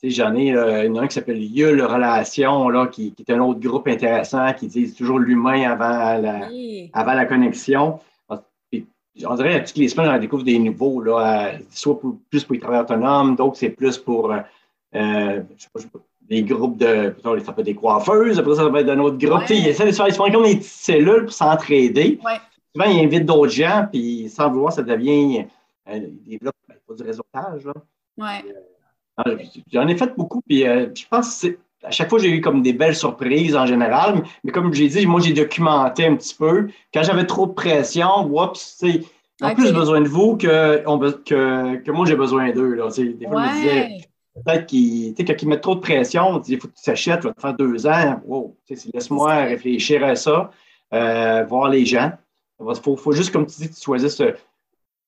J'en ai euh, un qui s'appelle Yule Relation, là, qui, est un autre groupe intéressant, qui dit toujours l'humain avant la, avant la connexion. on dirait que toutes les semaines, on découvre des nouveaux, là, soit plus pour les travailleurs autonomes, d'autres c'est plus pour euh, euh je sais pas, des groupes de. Ça peut être des coiffeuses, après ça, ça peut être un autre groupe. Ils essaient de se faire, ils font comme des petites cellules pour s'entraider. Ouais souvent, ils invitent d'autres gens, puis sans vouloir, ça devient euh, blocs, ben, pas du réseautage. Ouais. Euh, j'en ai fait beaucoup, puis euh, je pense que à chaque fois, j'ai eu comme des belles surprises en général, mais comme j'ai dit, moi, j'ai documenté un petit peu. Quand j'avais trop de pression, oups, ils ont plus besoin de vous que, que, que moi, j'ai besoin d'eux. Des fois, je me disais, peut-être qu'ils, quand ils mettent trop de pression, il faut que tu t'achètes, tu vas te faire deux ans. Wow, laisse-moi réfléchir à ça. euh, voir les gens. Il faut, faut, juste, comme tu dis, que tu choisisses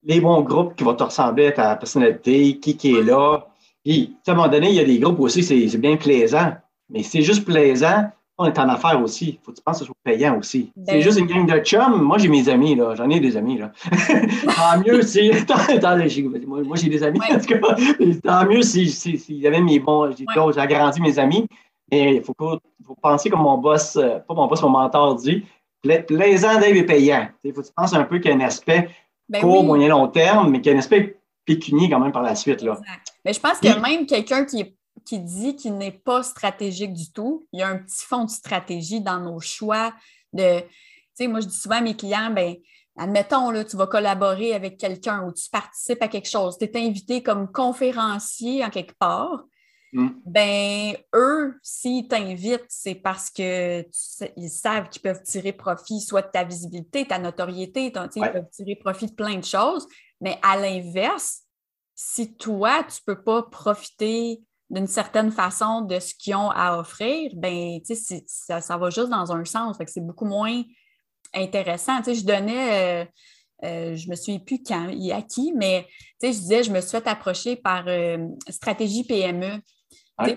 les bons groupes qui vont te ressembler à ta personnalité, qui, qui est là. Puis, à un moment donné, il y a des groupes aussi, c'est bien plaisant. Mais c'est juste plaisant, on est en affaires aussi. Il faut que tu penses que ce soit payant aussi. c'est ben juste une gang de chums. Moi, j'ai mes amis, là. J'en ai des amis, là. tant mieux si. moi, j'ai des amis, en tout cas. Tant mieux s'il si, si, y avait mes bons. J'ai ouais. agrandi mes amis. Et il faut, faut, penser comme mon boss, euh, pas mon boss, mon mentor dit. Plaisant Dave est payant. Il faut que tu penses un peu qu'il y a un aspect ben court, moyen, long terme, mais qu'il y a un aspect pécunier quand même par la suite. Là. Mais je pense que même quelqu'un qui qui dit qu'il n'est pas stratégique du tout. Il y a un petit fond de stratégie dans nos choix de. Tu sais, moi, je dis souvent à mes clients, ben, admettons, là, tu vas collaborer avec quelqu'un ou tu participes à quelque chose, tu es invité comme conférencier en quelque part. Mm. Ben, eux, s'ils t'invitent, c'est parce qu'ils savent qu'ils peuvent tirer profit soit de ta visibilité, ta notoriété, ils peuvent tirer profit de plein de choses. Mais à l'inverse, si toi, tu ne peux pas profiter d'une certaine façon de ce qu'ils ont à offrir, ben, ça, ça va juste dans un sens. c'est beaucoup moins intéressant. je donnais, euh, euh, je me souviens plus quand, à qui, mais je disais, je me suis fait approcher par euh, Stratégie PME.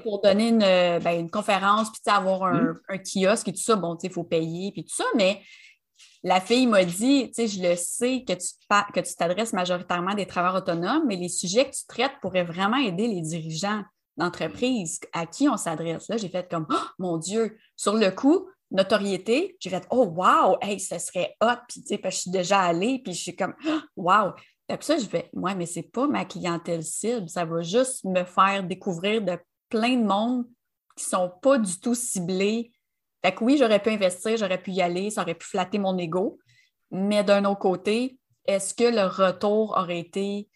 Pour donner une, ben, conférence, puis avoir mmh. un, kiosque et tout ça, bon, il faut payer, puis tout ça, mais la fille m'a dit, tu sais, je le sais que tu, que tu t'adresses majoritairement à des travailleurs autonomes, mais les sujets que tu traites pourraient vraiment aider les dirigeants d'entreprise à qui on s'adresse. Là, j'ai fait comme oh, mon Dieu, sur le coup, notoriété, j'ai fait Oh wow, hey, ce serait hot, puis tu sais, parce que je suis déjà allée, puis je suis comme oh, wow. Puis ça, je fais Ouais, mais c'est pas ma clientèle cible, ça va juste me faire découvrir de plein de monde qui sont pas du tout ciblés. Fait que oui, j'aurais pu investir, j'aurais pu y aller, ça aurait pu flatter mon ego, mais d'un autre côté, est-ce que le retour aurait été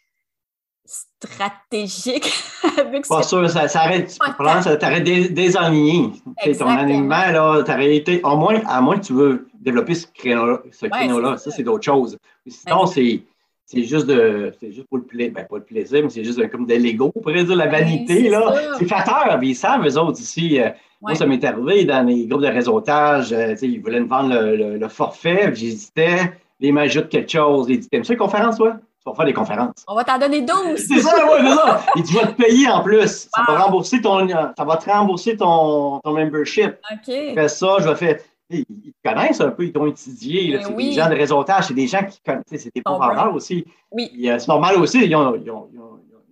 stratégique avec Pas sûr, ça, ça arrête, ça t'aurait désaligné. Ton alignement, là, t'aurais été, au moins, à moins que tu veux développer ce créneau-là, ce créneau ça, c'est d'autres choses. Sinon, c'est, c'est juste de, c'est juste pour le plaisir, ben, pas le plaisir, mais c'est juste comme de l'ego, on pourrait dire, la vanité, là. C'est flatteur, ils savent, eux autres, ici. Euh, moi, ça m'est arrivé dans les groupes de réseautage, euh, ils voulaient me vendre le, le, forfait, j'hésitais, ils m'ajoutent quelque chose, ils disent, t'aimes ça, les conférences, toi? tu vas faire des conférences. On va t'en donner 12. c'est ça, oui, c'est ça. Et tu vas te payer en plus. Ça va rembourser ton, ça va te rembourser ton, ton membership. OK. Fais ça, je vais faire. Ils connaissent un peu, ils t'ont étudié. Ben c'est des gens de réseautage, c'est des gens qui connaissent. C'est des vendeurs aussi. Oui. Euh, c'est normal aussi, ils ont, ils, ont, ils,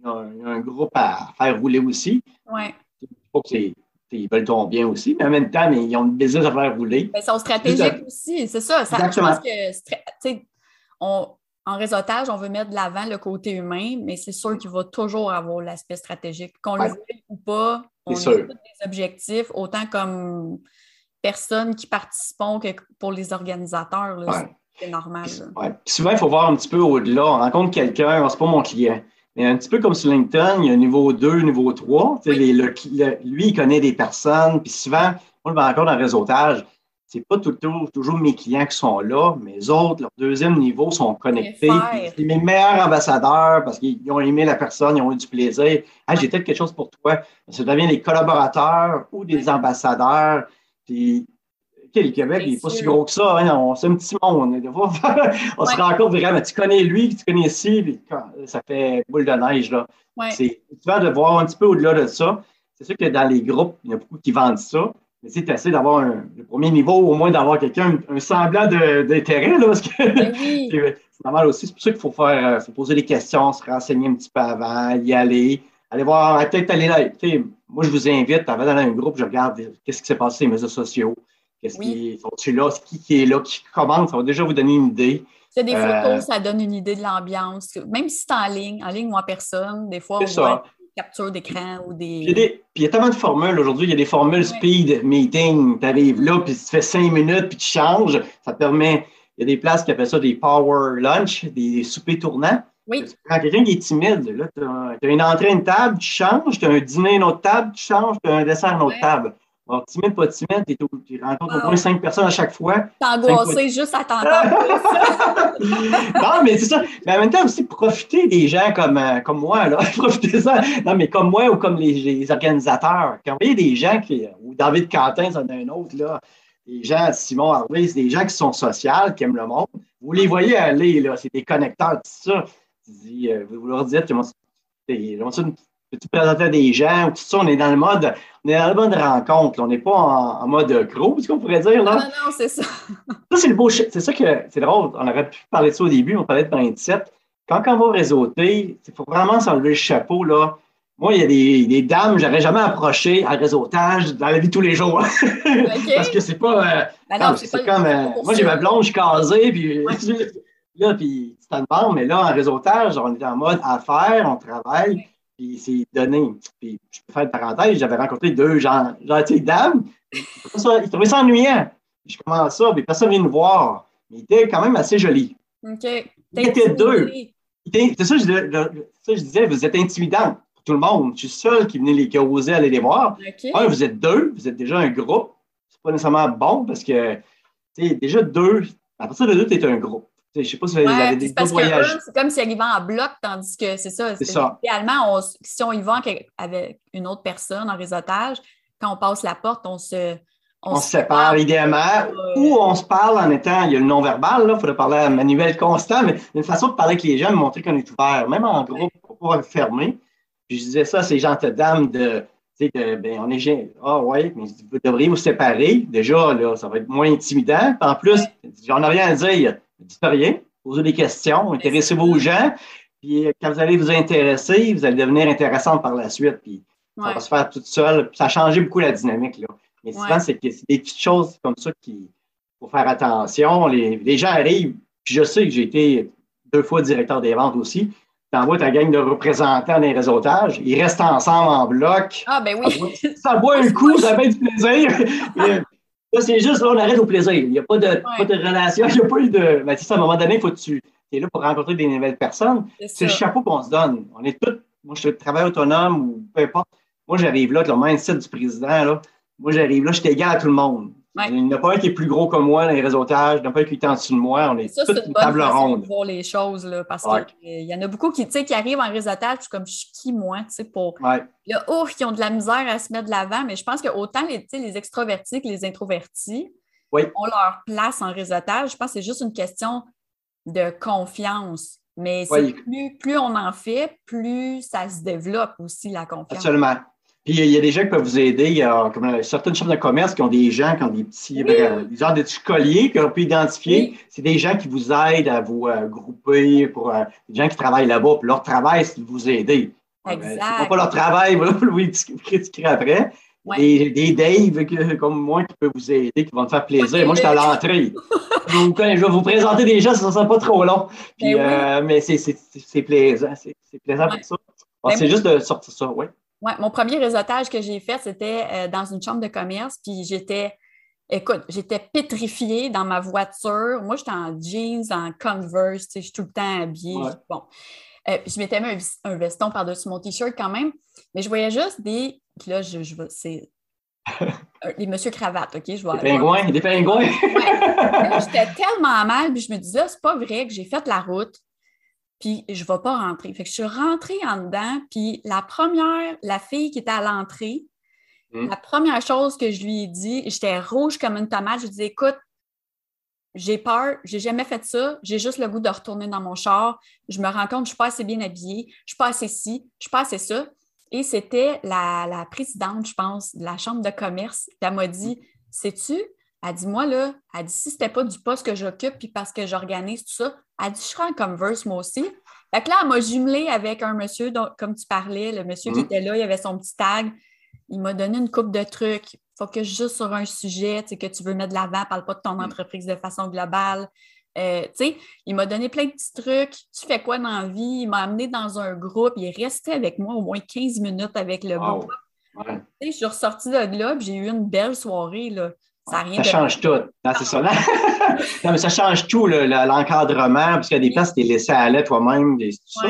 ont, un groupe à faire rouler aussi. Oui. Faut que ils veulent ton bien aussi, mais en même temps, mais ils ont une business à faire rouler. ils sont stratégiques aussi, c'est ça. ça. Je pense que on, en réseautage, on veut mettre de l'avant le côté humain, mais c'est sûr qu'il va toujours avoir l'aspect stratégique. Qu'on le veuille ou pas, on a des objectifs, autant comme personnes qui participent que pour les organisateurs. C'est normal. souvent, il faut voir un petit peu au-delà. On rencontre quelqu'un, c'est pas mon client. Mais un petit peu comme sur LinkedIn, il y a niveau 2, niveau 3. lui, il connaît des personnes. Puis souvent, on le rencontre en réseautage c'est pas toujours, toujours mes clients qui sont là, mais les autres, leur deuxième niveau, sont connectés. C'est mes meilleurs ambassadeurs parce qu'ils ont aimé la personne, ils ont eu du plaisir. j'ai peut-être quelque chose pour toi. Ça devient des collaborateurs ou des ambassadeurs. Puis, le Québec, il n'est pas si gros que ça. Hein, c'est un petit monde. on se rend compte vraiment. Tu connais lui, tu connais ici, puis ça fait boule de neige. Là. C'est, tu vas de voir un petit peu au-delà de ça. C'est sûr que dans les groupes, il y a beaucoup qui vendent ça. Mais c'est assez d'avoir le premier niveau, au moins d'avoir quelqu'un, un, semblant d'intérêt, parce que ben c'est normal aussi. C'est pour ça qu'il faut faire, euh, faut poser des questions, se renseigner un petit peu avant, y aller, aller voir, peut-être aller là. Moi, je vous invite, avant d'aller dans un groupe, je regarde qu'est-ce qui s'est passé sur les réseaux sociaux, qu'est-ce qui sont là, qui, qui est là, qui commence, ça va déjà vous donner une idée. C'est des photos, euh, ça donne une idée de l'ambiance. Même si c'est en ligne, en ligne ou en personne, des fois, on voit capture d'écran ou des. Puis il y a tellement de formules aujourd'hui. Il y a des formules speed meeting. Tu arrives là, puis tu fais cinq minutes, puis tu changes. Ça te permet. Il y a des places qui appellent ça des power lunch, des soupers tournants. Oui. Quand quelqu'un qui est timide, là, tu as, une entrée, une table, tu changes, tu as un dîner, une autre table, tu changes, tu as un dessert, une autre table. Alors, timide, pas timide, tu rencontres au moins cinq personnes à chaque fois. T'es angoissé juste à t'entendre. non, mais c'est ça. Mais en même temps, aussi, profiter des gens comme, euh, comme moi, là. Profitez ça. Non, mais comme moi ou comme les, les organisateurs. Quand vous voyez des gens qui, ou David Quentin, c'en est un autre, là. des gens, Simon Harvey, c'est des gens qui sont sociaux, qui aiment le monde. Vous les voyez aller, là, c'est des connecteurs, tout ça. Tu euh, vous leur dites, tu présenter des gens, tout ça, on est dans le mode, on est dans le mode rencontre, on n'est pas en, mode gros, ce qu'on pourrait dire. Là. Non, non, c'est ça. ça, c'est le beau, c'est ça que, c'est drôle, on aurait pu parler de ça au début, on parlait de 27. Quand on va réseauter, il faut vraiment s'enlever le chapeau, là. Moi, il y a des, des dames, j'aurais jamais approché à réseautage dans la vie de tous les jours. Parce que c'est pas. Euh, ben c'est comme. Euh, moi, j'ai ma blonde, je suis casée, puis. là, puis tu t'en mais là, en réseautage, on est en mode affaires, on travaille, puis c'est donné. Puis je peux faire une parenthèse, j'avais rencontré deux gens, gentilles dames, ils trouvaient ça ennuyant. Je commence ça, puis personne vient nous voir. Mais il était quand même assez joli. OK. Il était deux. C'est ça, je disais, vous êtes intimidant tout le monde. Je suis seul qui venait les causer, aller les voir. Un, vous êtes deux, vous êtes déjà un groupe. C'est pas nécessairement bon parce que, tu sais, déjà deux, à partir de deux, tu es un groupe. Je ne sais pas si vous avez des parce voyages. C'est comme si ils va en bloc, tandis que c'est ça. C'est ça. Idéalement, si on y va avec une autre personne en réseautage, quand on passe la porte, on se. On, se sépare idéalement, ou on se parle en étant, il y a le non-verbal, il faudrait parler à manuel constant, mais une façon de parler avec les gens, de montrer qu'on est ouvert, même en groupe, pour pas fermer. Puis je disais ça à ces gens dames de, tu sais, ben, on est, ah ouais, mais vous devriez vous séparer. Déjà, là, ça va être moins intimidant. en plus, j'en ai rien à dire. Dites rien, posez des questions, intéressez-vous aux gens. Puis quand vous allez vous intéresser, vous allez devenir intéressante par la suite. Puis ça va se faire toute seule. Ça a changé beaucoup la dynamique, là. Mais souvent, c'est des petites choses comme ça qu'il faut faire attention. Les, les gens arrivent, puis je sais que j'ai été deux fois directeur des ventes aussi t'envoies ta gang de représentants des réseautages, ils restent ensemble en bloc. Ah, ben oui. Ça, boit un coup, ça fait du plaisir. là, c'est juste, là, on arrête au plaisir. Il n'y a pas de, pas de relation, il n'y a pas eu de. Ben, à un moment donné, il faut que tu es là pour rencontrer des nouvelles personnes. C'est le chapeau qu'on se donne. On est tous, moi, je travaille autonome ou peu importe. Moi, j'arrive là, avec le mindset du président, là. Moi, j'arrive là, je suis égal à tout le monde. Il n'y en a pas un qui est plus gros que moi dans les réseautages, il n'y en a pas un qui est en dessous de moi. On est ça, toute une, table ronde. De voir les choses, là, parce qu'il y en a beaucoup qui, qui arrivent en réseautage, je comme, je suis qui, moi, tu sais, pour... Ouais. Là, qui ont de la misère à se mettre de l'avant, mais je pense que autant les, les extrovertis que les introvertis ont leur place en réseautage. Je pense que c'est juste une question de confiance. Mais plus, plus on en fait, plus ça se développe aussi, la confiance. Absolument. Puis il y a des gens qui peuvent vous aider. Il y a comme, certaines chambres de commerce qui ont des gens qui ont des petits, euh, des genres de petits colliers qu'on peut identifier. C'est des gens qui vous aident à vous euh, grouper pour euh, des gens qui travaillent là-bas. Puis leur travail, c'est de vous aider. Exact. c'est pas leur travail, voilà, vous le critiquer après. Des, des Dave comme moi qui peuvent vous aider, qui vont te faire plaisir. moi, je suis à l'entrée. Donc, je vais vous présenter des gens, ça ne sera pas trop long. Puis, ben mais c'est plaisant. C'est plaisant pour ça. Ben c'est juste de sortir ça, oui. Oui, mon premier réseautage que j'ai fait, c'était euh, dans une chambre de commerce, puis j'étais, écoute, j'étais pétrifiée dans ma voiture. Moi, j'étais en jeans, en Converse, je suis tout le temps habillée. Bon. Euh, je m'étais mis un, veston par-dessus mon T-shirt quand même, mais je voyais juste des. là, je, je c'est les monsieur cravates, OK? Je vois. Des pingouins, des pingouins. ouais. J'étais tellement mal, puis je me disais, c'est pas vrai que j'ai fait la route puis je ne vais pas rentrer. Fait que je suis rentrée en dedans, puis la première, la fille qui était à l'entrée, hmm. la première chose que je lui ai dit, j'étais rouge comme une tomate, je lui ai dit, écoute, j'ai peur, j'ai jamais fait ça, j'ai juste le goût de retourner dans mon char, je me rends compte que je ne suis pas assez bien habillée, je ne suis pas assez ci, je ne suis pas assez ça. Et c'était la, la, présidente, je pense, de la chambre de commerce, qui m'a dit, sais-tu, elle dit, moi, là, elle dit, si c'était pas du poste que j'occupe, puis parce que j'organise tout ça, elle dit, je serais en Converse, moi aussi. Fait que là, elle m'a jumelé avec un monsieur, dont, comme tu parlais, le monsieur qui mhm. était là, il avait son petit tag. Il m'a donné une coupe de trucs. Focus juste sur un sujet que tu veux mettre de l'avant, parle pas de ton mhm. entreprise de façon globale. Euh, il m'a donné plein de petits trucs. Tu fais quoi dans la vie? Il m'a amené dans un groupe. Il est resté avec moi au moins 15 minutes avec le groupe. Je suis ressortie de là, j'ai eu une belle soirée. Là. Ça, change tout. c'est ça. non, mais ça change tout, l'encadrement, parce qu'il y a des places, tu es laissé à aller toi-même, tout ça.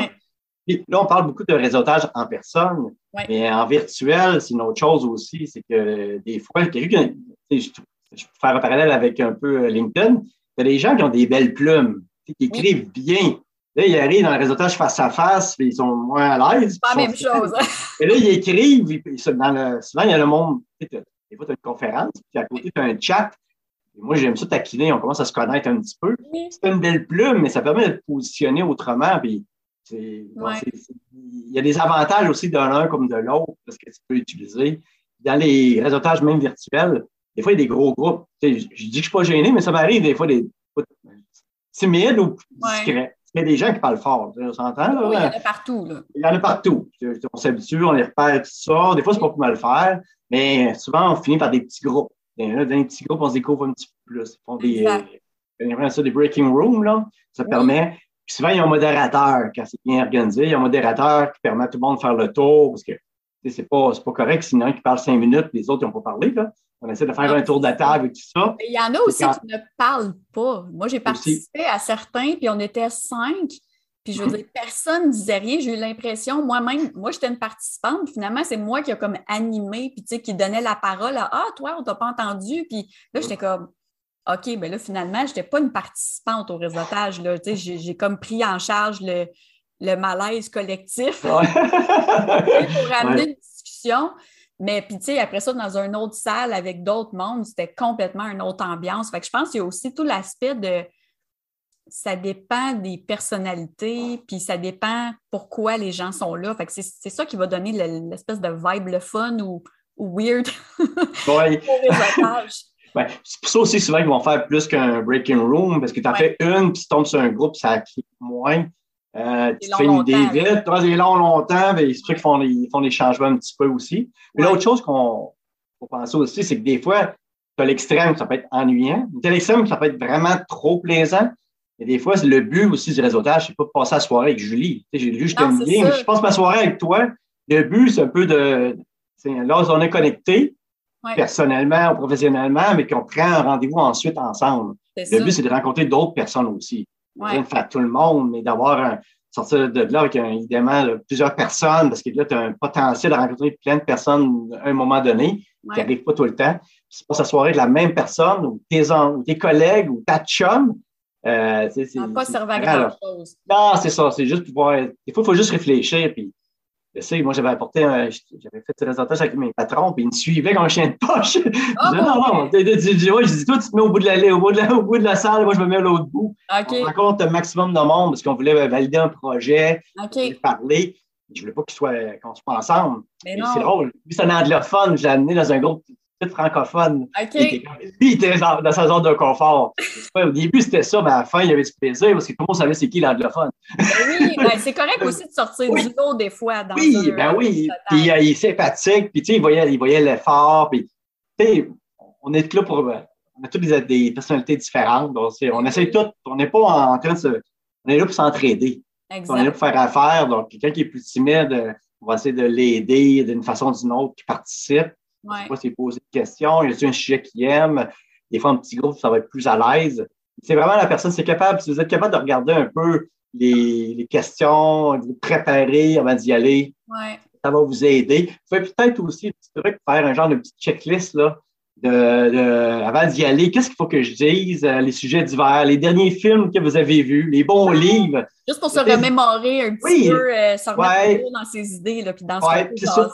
là, on parle beaucoup de réseautage en personne, mais en virtuel, c'est une autre chose aussi, c'est que des fois, je, je peux faire un parallèle avec un peu euh, LinkedIn, il y a des gens qui ont des belles plumes, qui écrivent bien. Là, ils arrivent dans le réseautage face à face, puis ils sont moins à l'aise. Pas la même chose. Et là, ils écrivent, dans le, souvent, il y a le monde, des fois, tu as une conférence, puis à côté, tu as un chat. moi, j'aime ça taquiner, on commence à se connaître un petit peu. C'est une belle plume, mais ça permet de te positionner autrement. Puis il y a des avantages aussi de l'un comme de l'autre parce que tu peux utiliser. Dans les réseautages même virtuels, des fois, il y a des gros groupes. je, dis que je ne suis pas gêné, mais ça m'arrive des fois des timides ou discrets. Il y a des gens qui parlent fort, on s'entend? Oui, il y en a partout. Là. Il y en a partout. On s'habitue, on les repère, tout ça. Des fois, c'est pas pour mal faire, mais souvent, on finit par des petits groupes. Dans des petits groupes, on se découvre un petit peu plus. Ils font des, euh, ça, des breaking rooms, là. Ça permet. Puis souvent, il y a un modérateur quand c'est bien organisé. Il y a un modérateur qui permet à tout le monde de faire le tour parce que c'est pas, pas correct sinon qui parle cinq minutes, les autres, ils n'ont pas parlé. Là. On essaie de faire un tour de table et tout ça. il y en a aussi qui ne parlent pas. Moi, j'ai participé à certains, puis on était cinq. Puis je veux dire, personne ne disait rien. J'ai eu l'impression, moi-même, moi, j'étais une participante. Finalement, c'est moi qui a comme animé, puis tu sais, qui donnait la parole à Ah, toi, on t'a pas entendu. Puis là, j'étais comme OK, ben là, finalement, je n'étais pas une participante au réseautage. Là. Tu sais, j'ai, comme pris en charge le, le malaise collectif pour amener une discussion. Mais puis, tu sais, après ça, dans une autre salle avec d'autres mondes, c'était complètement une autre ambiance. Fait que je pense qu'il y a aussi tout l'aspect de ça dépend des personnalités, puis ça dépend pourquoi les gens sont là. Fait que c'est ça qui va donner l'espèce de vibe, le fun ou, weird oui. c'est pour ça aussi souvent qu'ils vont faire plus qu'un breaking room, parce que tu as fait une, puis tu tombes sur un groupe, ça clique moins. Euh, tu fais une idée vite, tu c'est long, longtemps, mais c'est sûr qu'ils font, ils font des changements un petit peu aussi. Mais l'autre chose qu'on faut penser aussi, c'est que des fois, tu as l'extrême, ça peut être ennuyant. Tu as l'extrême, ça peut être vraiment trop plaisant. Et des fois, le but aussi du réseautage, c'est pas de passer la soirée avec Julie. Tu sais, j'ai juste une ligne. Je passe ma soirée avec toi. Le but, c'est un peu de. Là, on est connecté, personnellement ou professionnellement, mais qu'on prend un rendez-vous ensuite ensemble. Le but, c'est de rencontrer d'autres personnes aussi. Pas de faire tout le monde, mais d'avoir un, sortir de là avec un, évidemment plusieurs personnes, parce que là, tu as un potentiel de rencontrer plein de personnes à un moment donné, qui n'arrive pas tout le temps. Passes la soirée de la même personne, ou tes, ou tes collègues, ou ta chum, euh, ça pas servir à grand-chose. Non, c'est ça. C'est juste pouvoir. Des fois, il faut juste réfléchir. Puis, je sais, moi, j'avais apporté un. J'avais fait des réseautage avec mes patrons, puis ils me suivaient comme un chien de poche. je oh, non, non. Je dis, toi, tu te mets au bout de la, au bout de la, au bout de la salle, moi, je me mets à l'autre bout. On rencontre un maximum de monde parce qu'on voulait valider un projet, parler. Je ne voulais pas qu'on soit, qu'on soit ensemble. C'est drôle. Lui, c'est un anglophone. Je l'ai amené dans un groupe francophone. Okay. lui, il était dans, sa zone de confort. au début, c'était ça, mais à la fin, il y avait du plaisir parce que tout le monde savait c'est qui l'anglophone. Ben oui, ben, c'est correct aussi de sortir du lot des fois. Dans oui, ben oui. Puis il est sympathique, puis tu sais, il voyait, il voyait l'effort, puis on est là pour. On a toutes des, personnalités différentes. Donc, on essaie tout. On n'est pas en train de se. On est là pour s'entraider. On est là pour faire affaire. Donc, quelqu'un qui est plus timide, on va essayer de l'aider d'une façon ou d'une autre, qui participe. Ouais. c'est poser des questions? Y a un sujet qui aime? Des fois, un petit groupe, ça va être plus à l'aise. C'est vraiment la personne, c'est capable, si vous êtes capable de regarder un peu les, questions, de vous préparer avant d'y aller, ça va vous aider. Vous pouvez peut-être aussi, faire un genre de petite checklist, là, de, avant d'y aller, qu'est-ce qu'il faut que je dise, euh, les sujets divers, les derniers films que vous avez vus, les bons livres? Juste pour se remémorer un petit peu, euh, se remettre dans ses idées, là, puis dans ce ouais, ça.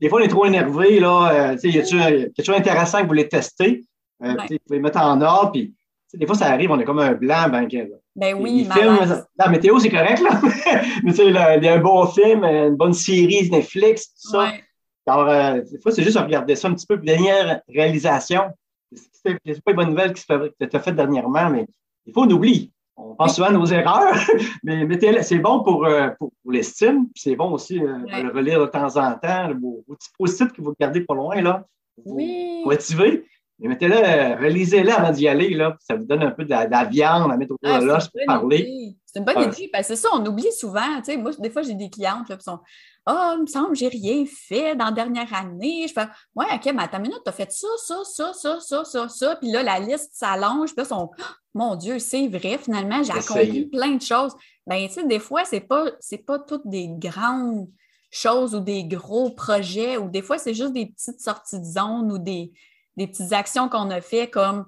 Des, fois, on est trop énervé, là, euh, y a quelque chose d'intéressant que vous voulez tester, euh, vous pouvez mettre en ordre, puis des fois, ça arrive, on est comme un blanc. Ben, ben oui, films, La météo, c'est correct, là. mais tu sais, il y a un bon film, une bonne série Netflix, tout ça. Alors, euh, des fois, c'est juste de regarder ça un petit peu. Dernière réalisation, c'est pas une bonne nouvelle qui as faite dernièrement, mais il faut on oublie. On pense souvent à nos erreurs, mais, c'est bon pour, euh, pour, l'estime, c'est bon aussi euh, de le relire de temps en temps, vos, petits post que vous gardez pas loin, là, pour oui. motiver. Mais mettez-le, relisez-le avant d'y aller, là, ça vous donne un peu de la, viande à mettre autour ah, de l'os pour parler. C'est une bonne idée, parce que c'est ça, on oublie souvent. Tu sais, moi, des fois, j'ai des clientes là, qui sont Ah, oh, il me semble que j'ai rien fait dans la dernière année. Je fais Ouais, OK, mais à ta minute, tu as fait ça, ça, ça, ça, ça, ça, ça. Puis là, la liste s'allonge. Puis là, sont Mon Dieu, c'est vrai, finalement, j'ai accompli plein de choses. Bien, tu sais, des fois, ce n'est pas, pas toutes des grandes choses ou des gros projets, ou des fois, c'est juste des petites sorties de zone ou des, des petites actions qu'on a fait comme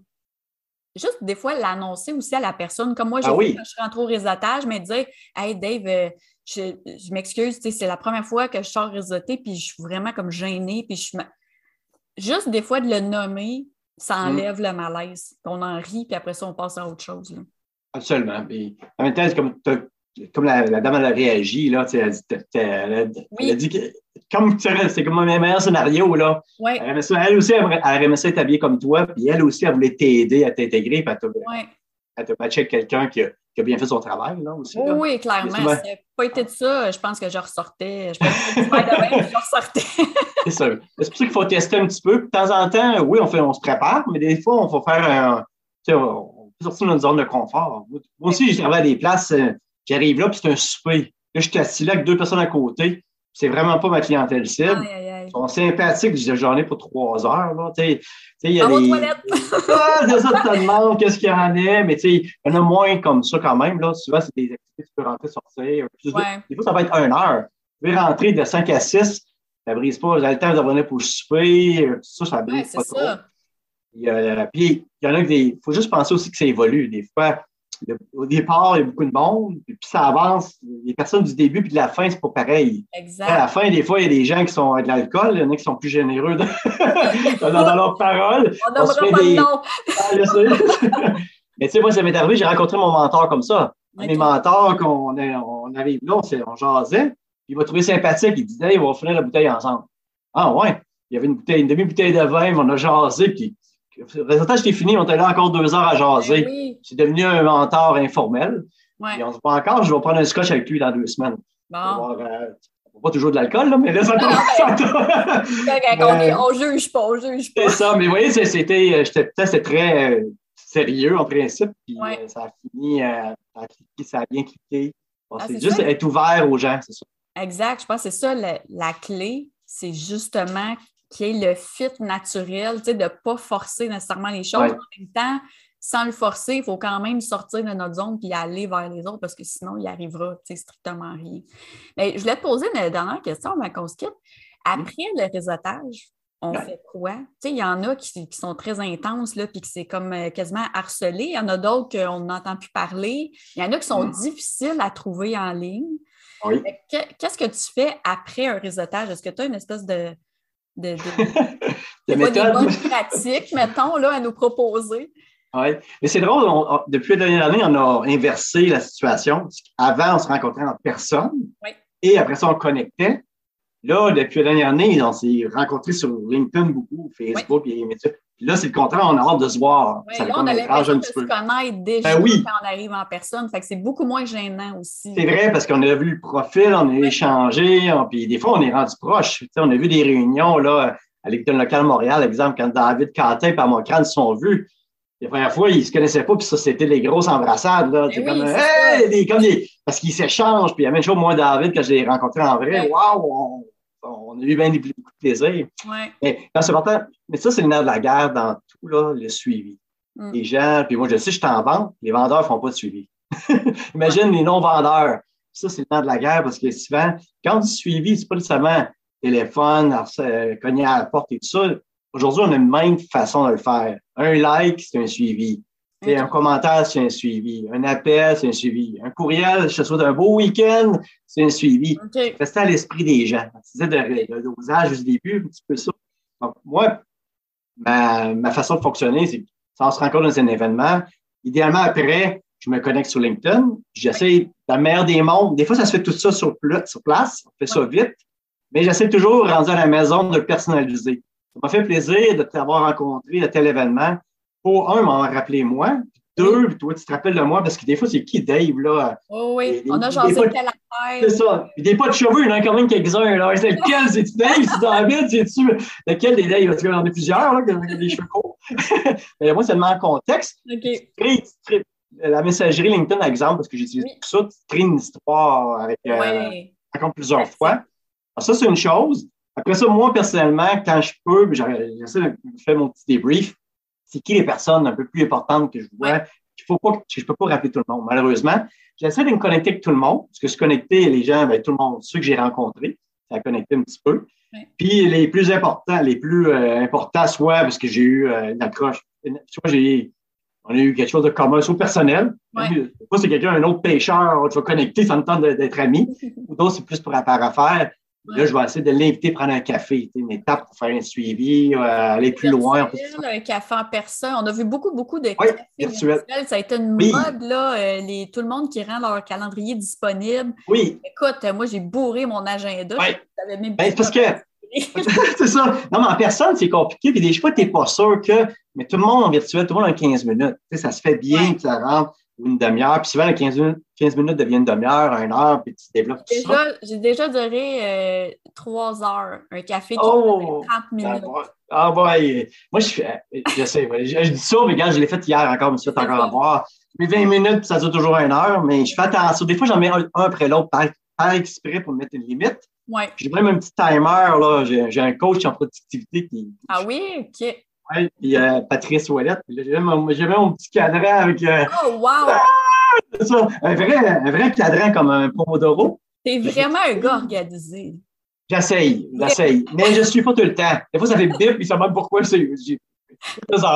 juste des fois l'annoncer aussi à la personne. Comme moi, j'ai ah quand je rentre au réseautage, mais dire Hey Dave, euh, je, m'excuse, c'est la première fois que je sors réseauté, puis je suis vraiment comme gênée, puis je Juste des fois de le nommer, ça enlève le malaise. On en rit, puis après ça, on passe à autre chose. Là. Absolument. En même temps, c'est comme, comme la, dame, elle a réagi, là, elle, a dit, elle, a, dit que, comme c'est comme un meilleur scénario, là. Ouais. Elle, elle, aussi, elle, elle aimait ça être habillée comme toi, puis elle aussi, elle voulait t'aider à t'intégrer, puis elle te matcher avec quelqu'un qui a, qui a, bien fait son travail, là, aussi. Là. Oui, clairement. Si ça pas été de ça, je pense que je ressortais. Je pense que je ressortais. c'est ça. C'est pour ça qu'il faut tester un petit peu. De temps en temps, oui, on, fait, on se prépare, mais des fois, on faut faire un. Tu sais, on peut sortir de notre zone de confort. Moi aussi, j'ai travaillé à des places. Euh, J'arrive là, puis c'est un souper. Là, je suis assis là avec deux personnes à côté. C'est vraiment pas ma clientèle cible. Ils sont sympathiques. J'ai journée pour trois heures. Là. Tu sais, y a des... ah, ça, tu te demandes qu'est-ce qu'il y en a, mais il y en a moins comme ça quand même. Là. Souvent, c'est des activités tu peux rentrer, sortir. Des fois, ça va être une heure. Tu peux rentrer de 5 à 6, ça ne brise pas. Vous avez le temps de revenir pour souper. Ça, ça brise pas trop. Il puis, il y en a des. Il faut juste penser aussi que ça évolue. Des fois, au départ, il y a beaucoup de monde, puis, ça avance. Les personnes du début puis de la fin, c'est pas pareil. Exact. À la fin, des fois, il y a des gens qui sont avec de l'alcool, il y en a qui sont plus généreux dans, dans, leurs paroles. On n'aura pas des... de nom. Ah, Mais tu sais, moi, ça m'est arrivé, j'ai rencontré mon mentor comme ça. Mes mentors, quand on, on arrive là, on, on jasait, il m'a trouvé sympathique. Il disait, hey, on va finir la bouteille ensemble. Ah ouais. Il y avait une bouteille, une demi-bouteille de vin, on a jasé, puis le résultat, j'étais fini, on était là encore deux heures à jaser. Ben C'est devenu un mentor informel. Ouais. Et on se voit encore, je vais prendre un scotch avec lui dans deux semaines. Bon. On va euh, pas toujours de l'alcool, là, mais là, ça on, on juge pas, on juge pas. C'est ça, mais vous voyez, c'était, c'était très euh, sérieux en principe, puis ouais. euh, ça a fini, ça, a cliqué, ça a bien cliqué. Bon, Ah, c'est juste ça. être ouvert aux gens, c'est ça. Exact. Je pense que c'est ça la clé, c'est justement qu'il y ait le fit naturel, tu sais, de ne pas forcer nécessairement les choses. Ouais. En même temps, sans le forcer, il faut quand même sortir de notre zone puis aller vers les autres parce que sinon, il arrivera tu sais, strictement rien. Mais je voulais te poser une dernière question avant qu'on se quitte. Après le réseautage, on Ouais. fait quoi? Tu sais, il y en a qui, qui sont très intenses, là, puis que c'est comme euh, quasiment harcelé. Il y en a d'autres qu'on n'entend plus parler. Il y en a qui sont Mm. difficiles à trouver en ligne. Oui. Qu'est-ce que tu fais après un réseautage? Est-ce que tu as une espèce de, de, de, des bonnes pratiques, mettons, là, à nous proposer? Oui. Mais c'est drôle, on- on- depuis la dernière année, on a inversé la situation. Avant, on se rencontrait en personne. Oui. Et après ça, on connectait. Là, depuis la dernière année, on s'est rencontrés sur LinkedIn beaucoup, Facebook et les médias. Puis là, c'est le contraire, on a hâte de se voir. Ça là, on a l'impression de se connaître déjà Ben oui. quand on arrive en personne. Fait que c'est beaucoup moins gênant aussi. C'est vrai, parce qu'on a vu le profil, on a échangé, on- puis des fois, on est rendu proche. Tu sais, on a vu des réunions là, à l'école locale Montréal, exemple, quand David Quentin et Par Crâne se sont vus. La première fois, ils ne se connaissaient pas, puis ça, c'était les grosses embrassades. Là. Ben C'est oui, comme, hey, des- comme des- parce qu'ils s'échangent. Puis la même chose, moi, David, quand je l'ai rencontré en vrai, waouh, on, on a eu bien des- beaucoup de plaisir. Ouais. Mais, quand c'est important, mais ça, c'est le nerf de la guerre dans tout, là, le suivi. Mm. Les gens, puis moi, je sais, je suis en vente, les vendeurs ne font pas de suivi. Imagine les non-vendeurs. Ça, c'est le nerf de la guerre parce que souvent, quand dit suivi, c'est pas nécessairement téléphone, euh, cogner à la porte et tout ça. Aujourd'hui, on a une même façon de le faire. Un like, c'est un suivi. Tu sais, Ok. Un commentaire, c'est un suivi. Un appel, c'est un suivi. Un courriel, je te souhaite un beau week-end, c'est un suivi. OK. Rester à l'esprit des gens. Tu disais de, de dosage au début, un petit peu ça. Donc, moi, ma, ma façon de fonctionner, c'est ça, on se rencontre dans un événement. Idéalement, après, je me connecte sur LinkedIn. J'essaie dans le meilleur des mondes. Des fois, ça se fait tout ça sur place. On fait ça vite. Mais j'essaie toujours, rendu à la maison, de le personnaliser. Ça m'a fait plaisir de t'avoir rencontré à tel événement. Pour un, m'en rappeler moi. Deux, toi, tu te rappelles de moi parce que des fois, c'est qui Dave, là? Oh, oui, on a jasé des- telle C'est affaire. ça. Puis des pas de cheveux, il y en a quand même quelques-uns. Là. C'est lequel? C'est-tu Dave? C'est David? C'est-tu lequel des Dave? Parce qu'il y en a plusieurs, là, qui ont des cheveux courts. Mais moi, c'est tellement en contexte. OK. Tu crées- tu crées- la messagerie LinkedIn, exemple, parce que j'utilise Oui. tout ça, tu crées une histoire avec euh, Ouais. raconte plusieurs fois. Alors, ça, c'est une chose. Après ça, moi, personnellement, quand je peux, j'essaie de faire mon petit débrief. C'est qui les personnes un peu plus importantes que je vois? Il faut pas, je peux pas rappeler tout le monde, malheureusement. J'essaie de me connecter avec tout le monde, parce que se connecter, les gens, ben, tout le monde, ceux que j'ai rencontrés, ça a connecté un petit peu. Puis les plus importants, les plus euh, importants, soit parce que j'ai eu euh, une accroche, soit j'ai on a eu quelque chose de commun, soit personnel. Soit c'est quelqu'un, un autre pêcheur, tu vas connecter, ça me tente d'être ami ou d'autres, c'est plus pour faire. Là, je vais essayer de l'inviter à prendre un café, une étape pour faire un suivi, euh, aller plus loin. Un café en personne. On a vu beaucoup, beaucoup de oui, virtuels. Ça a été une mode, là, euh, les, tout le monde qui rend leur calendrier disponible. Oui. Écoute, moi, j'ai bourré mon agenda. Oui. Ben, parce que c'est ça. Non, mais en personne, c'est compliqué. Puis des fois, tu n'es pas sûr que. Mais tout le monde en virtuel, tout le monde en 15 minutes. Ça se fait bien, ça rentre une demi-heure. Puis souvent, les 15 minutes, 15 minutes deviennent une demi-heure, une heure, puis tu développes tout déjà, ça. J'ai déjà duré euh, trois heures, un café qui oh, 30 minutes. Ah, ouais. Moi, je, fais, je sais, je, je, dis ça, mais quand je l'ai fait hier encore, je me suis fait encore avoir. Je mets 20 minutes, puis ça dure toujours une heure, mais je fais attention. Des fois, j'en mets un, après l'autre par, par, exprès pour mettre une limite. Ouais. J'ai même un petit timer, là. J'ai un coach en productivité qui. Ah oui, OK. Oui, puis euh, Patrice Ouellette. J'ai même mon petit cadran avec. Euh, oh, wow! c'est ça, un vrai, un vrai cadran comme un Pomodoro. T'es vraiment un gars organisé. J'essaye, j'essaye. Mais je ne suis pas tout le temps. Des fois, ça fait bip, puis ça me pourquoi. Je ne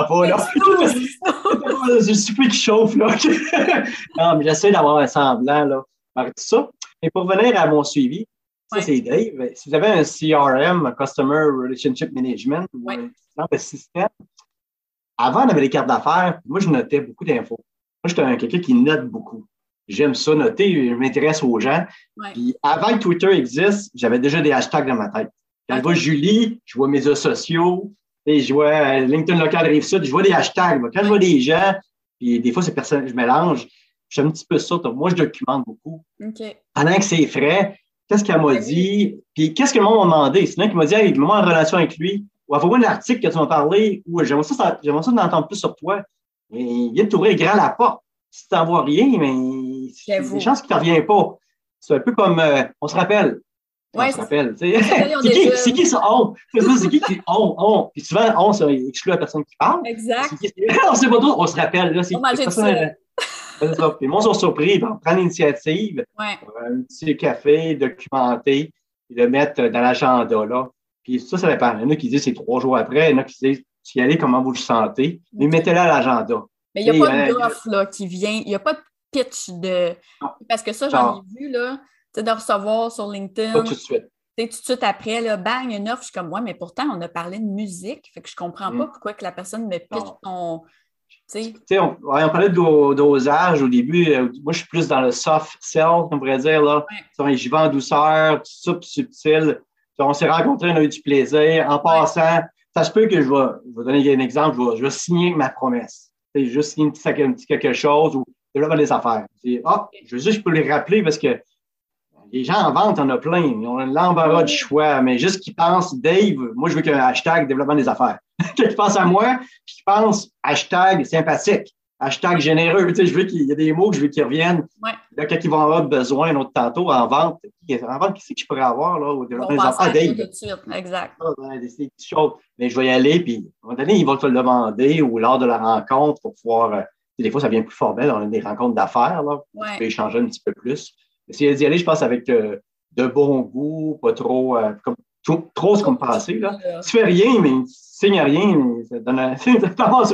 pas, là. Je suis plus qui chauffe, là. non, mais j'essaie d'avoir un semblant, là. Tout ça. Et pour revenir à mon suivi, ça, c'est Dave. Si vous avez un CRM, un Customer Relationship Management, ou un système, avant, on avait les cartes d'affaires. Moi, je notais beaucoup d'infos. Moi, j'étais quelqu'un qui note beaucoup. J'aime ça noter, je m'intéresse aux gens. Puis avant que Twitter existe, j'avais déjà des hashtags dans ma tête. Quand je vois Julie, je vois mes médias sociaux, et je vois euh, LinkedIn local rive sud, je vois des hashtags. Quand je vois des gens, puis des fois, c'est personne, je mélange, je fais un petit peu ça. Moi, je documente beaucoup. Pendant que c'est frais, qu'est-ce qu'elle m'a dit? Puis qu'est-ce que le monde m'a demandé? C'est qui m'a dit, hey, moi en relation avec lui, ou envoie-moi un article que tu m'as parlé, ou j'aimerais ça, ça d'entendre plus sur toi. Et il vient de t'ouvrir grand la porte. Si tu n'en vois rien, mais il y a des chances qu'il ne t'en vient pas. C'est un peu comme, euh, on se rappelle. Ouais, on se rappelle. c'est qui, c'est qui ça, on? C'est qui qui on, on? Puis souvent, on, ça exclut la personne qui parle. Exact. on sait pas tout, on se rappelle. Là, c'est on ça. Moi, ils sont surpris, ils vont prendre l'initiative, ouais. un petit café, documenter, puis le mettre dans l'agenda. là. Puis ça, ça dépend. Il y en a qui disent c'est trois jours après, il y en a qui disent y allez, comment vous le sentez, mais mettez-le à l'agenda. Mais il n'y a pas de d'offre là, qui vient, il n'y a pas de pitch de. Parce que ça, j'en ai vu, là, de recevoir sur LinkedIn. Pas tout de suite. tout de suite après, là, bang, une offre, je suis comme, ouais, mais pourtant, on a parlé de musique, fait que je comprends pas mm. pourquoi que la personne me pitch ton. sais, on, on, parlait de dosage au début. Euh, moi, je suis plus dans le soft sell, on pourrait dire. Là. Ouais. J'y vais en douceur, subtil. On s'est rencontrés, on a eu du plaisir. En passant, ça se peut que je vais, je vais donner un exemple, je vais, je vais signer ma promesse. C'est juste signer un petit, quelque chose ou développer des affaires. Ah, je veux juste peux les rappeler parce que les gens en vente, on a plein. Ils ont l'embarras du choix, mais juste qu'ils pensent, Dave, moi, je veux qu'un hashtag développement des affaires. qu'ils pensent à moi, puis qu'ils pensent hashtag sympathique hashtag généreux. Tu sais, je veux qu'il y ait des mots que je veux qu'ils reviennent. Ouais. Là, quand ils vont avoir besoin, un autre tantôt, en vente, en vente, qu'est-ce que je pourrais avoir là, au développement des enfants? Ah, Dave. Tout de suite, exact. Ben, des, petites choses. Mais je vais y aller, puis à un moment donné, ils vont te le demander ou lors de la rencontre pour pouvoir. Euh, des fois, ça vient plus formel. On a des rencontres d'affaires, là. Ouais. Tu peux échanger un petit peu plus. Mais s'il d'y aller, je pense, avec euh, de bon goût, pas trop, euh, comme, trop, trop ce qu'on pensait. Là. Tu fais rien, mais tu signes rien, mais ça donne un... pas,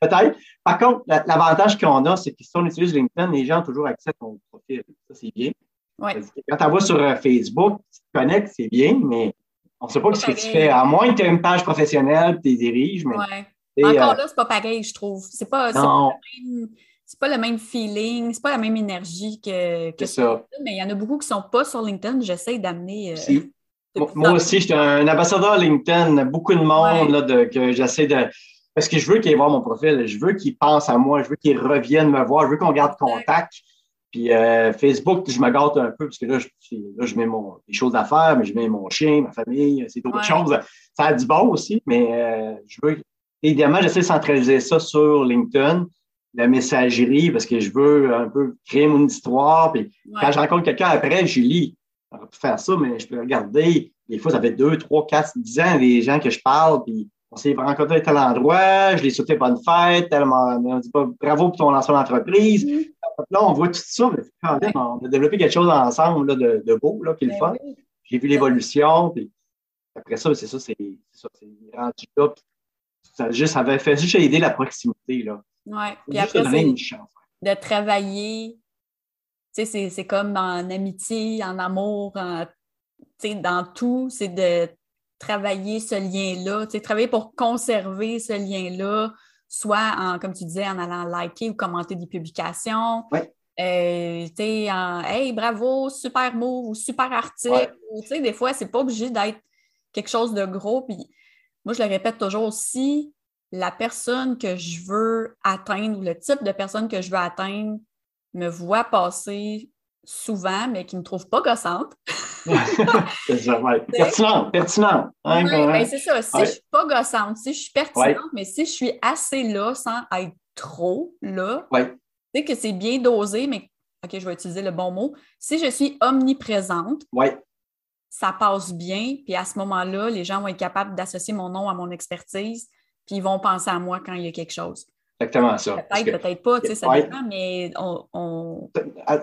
peut-être. Par contre, l'avantage qu'on a, c'est que si on utilise LinkedIn, les gens ont toujours accès à ton profil. Ça, c'est bien. Ouais. Quand tu vas sur euh, Facebook, tu te connectes, c'est bien, mais on ne sait pas ce que tu fais. À moins que tu aies une page professionnelle, tu les diriges. Mais, ouais. Encore euh, là, c'est pas pareil, je trouve. C'est pas, pas, pas, le même feeling, c'est pas la même énergie que, que ça. Mais il y en a beaucoup qui ne sont pas sur LinkedIn. J'essaie d'amener. Euh, moi aussi, je suis un ambassadeur LinkedIn. Beaucoup de monde là, de, que j'essaie de parce que je veux qu'ils voient mon profil, je veux qu'ils pensent à moi, je veux qu'ils reviennent me voir, je veux qu'on garde contact. Puis euh, Facebook, je me gâte un peu parce que là, je, là, je mets mon, des choses à faire, mais je mets mon chien, ma famille, c'est d'autres choses. Ça a du bon aussi, mais euh, je veux. Évidemment, j'essaie de centraliser ça sur LinkedIn, la messagerie, parce que je veux un peu créer mon histoire. Puis quand je rencontre quelqu'un après, je lis. On pu faire ça, mais je peux regarder. Des fois, ça fait deux, trois, quatre, dix ans, les gens que je parle, puis on s'est rencontrés à tel endroit, je l'ai souhaité bonne fête, tellement, on dit pas bravo pour ton lancement d'entreprise. Mm. Là, on voit tout ça, mais quand même, on a développé quelque chose ensemble là, de, de, beau, là, qui est le ben fun. J'ai vu l'évolution, puis après ça, c'est ça, c'est ça, c'est rendu là. Ça, juste, ça avait fait juste aider la proximité. Là. Oui, puis après, de travailler, tu sais, c'est comme en amitié, en amour, en dans tout, c'est de travailler ce lien-là, travailler pour conserver ce lien-là, soit en, comme tu disais, en allant liker ou commenter des publications. Euh, en Hey, bravo, super mot ou super article. des fois, c'est pas obligé d'être quelque chose de gros. Puis moi, je le répète toujours aussi, la personne que je veux atteindre ou le type de personne que je veux atteindre me voit passer souvent, mais qui ne me trouve pas gossante. c'est ça, Pertinent, pertinent. Hein, ben, c'est ça. Si je ne suis pas gossante, si je suis pertinente, mais si je suis assez là sans être trop là, tu sais que c'est bien dosé, mais OK, je vais utiliser le bon mot. Si je suis omniprésente, ça passe bien, puis à ce moment-là, les gens vont être capables d'associer mon nom à mon expertise, puis ils vont penser à moi quand il y a quelque chose exactement ça. Peut-être, peut-être pas, tu sais, ça dépend, mais on.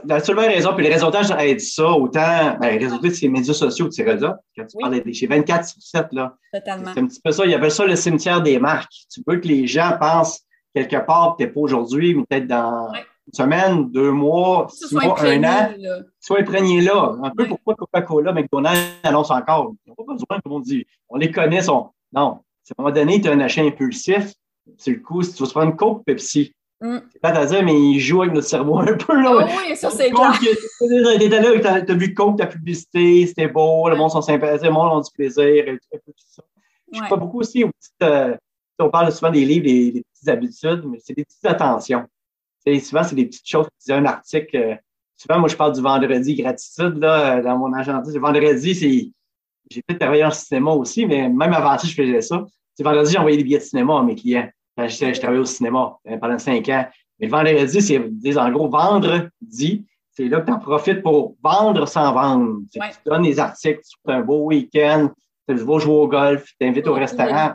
La seule raison, puis les réseautage aident ça, autant, ben, les réseautage, c'est les médias sociaux, tu sais, Quand tu parles de chez 24 sur 7, là. Totalement. C'est un petit peu ça. Il y avait ça le cimetière des marques. Tu veux que les gens pensent quelque part, n'es pas aujourd'hui, mais peut-être dans une semaine, deux mois, six mois, un an. Sois imprégné là. Un peu pourquoi Coca-Cola, McDonald's annonce encore? Ils n'ont pas besoin, comme on dit. On les connaît, sont. Non. À un moment donné, tu as un achat impulsif c'est le coup, si tu vas se prendre une Coke Pepsi. Mm. C'est pas à dire, mais il joue avec notre cerveau un peu. Là. Oh oui, ça, c'est clair. T'étais là, t'as as vu Coke, ta publicité, c'était beau, le monde sont sympathiques, le monde a du plaisir, et tout, ça. Je ne pas beaucoup aussi aux petites. Euh, on parle souvent des livres, des, des petites habitudes, mais c'est des petites attentions. Et souvent, c'est des petites choses. Tu un article. Euh, souvent, moi, je parle du vendredi gratitude là, dans mon agenda. Le vendredi, c'est. J'ai peut-être travaillé en cinéma aussi, mais même avant ça, je faisais ça. C'est vendredi, j'envoyais des billets de cinéma à mes clients quand je, je travaillais au cinéma euh, pendant cinq ans. Mais le vendredi, c'est en gros vendredi, c'est là que tu en profites pour vendre sans vendre. Tu donnes des articles, tu un beau week-end, tu vas jouer au golf, tu t'invites au restaurant.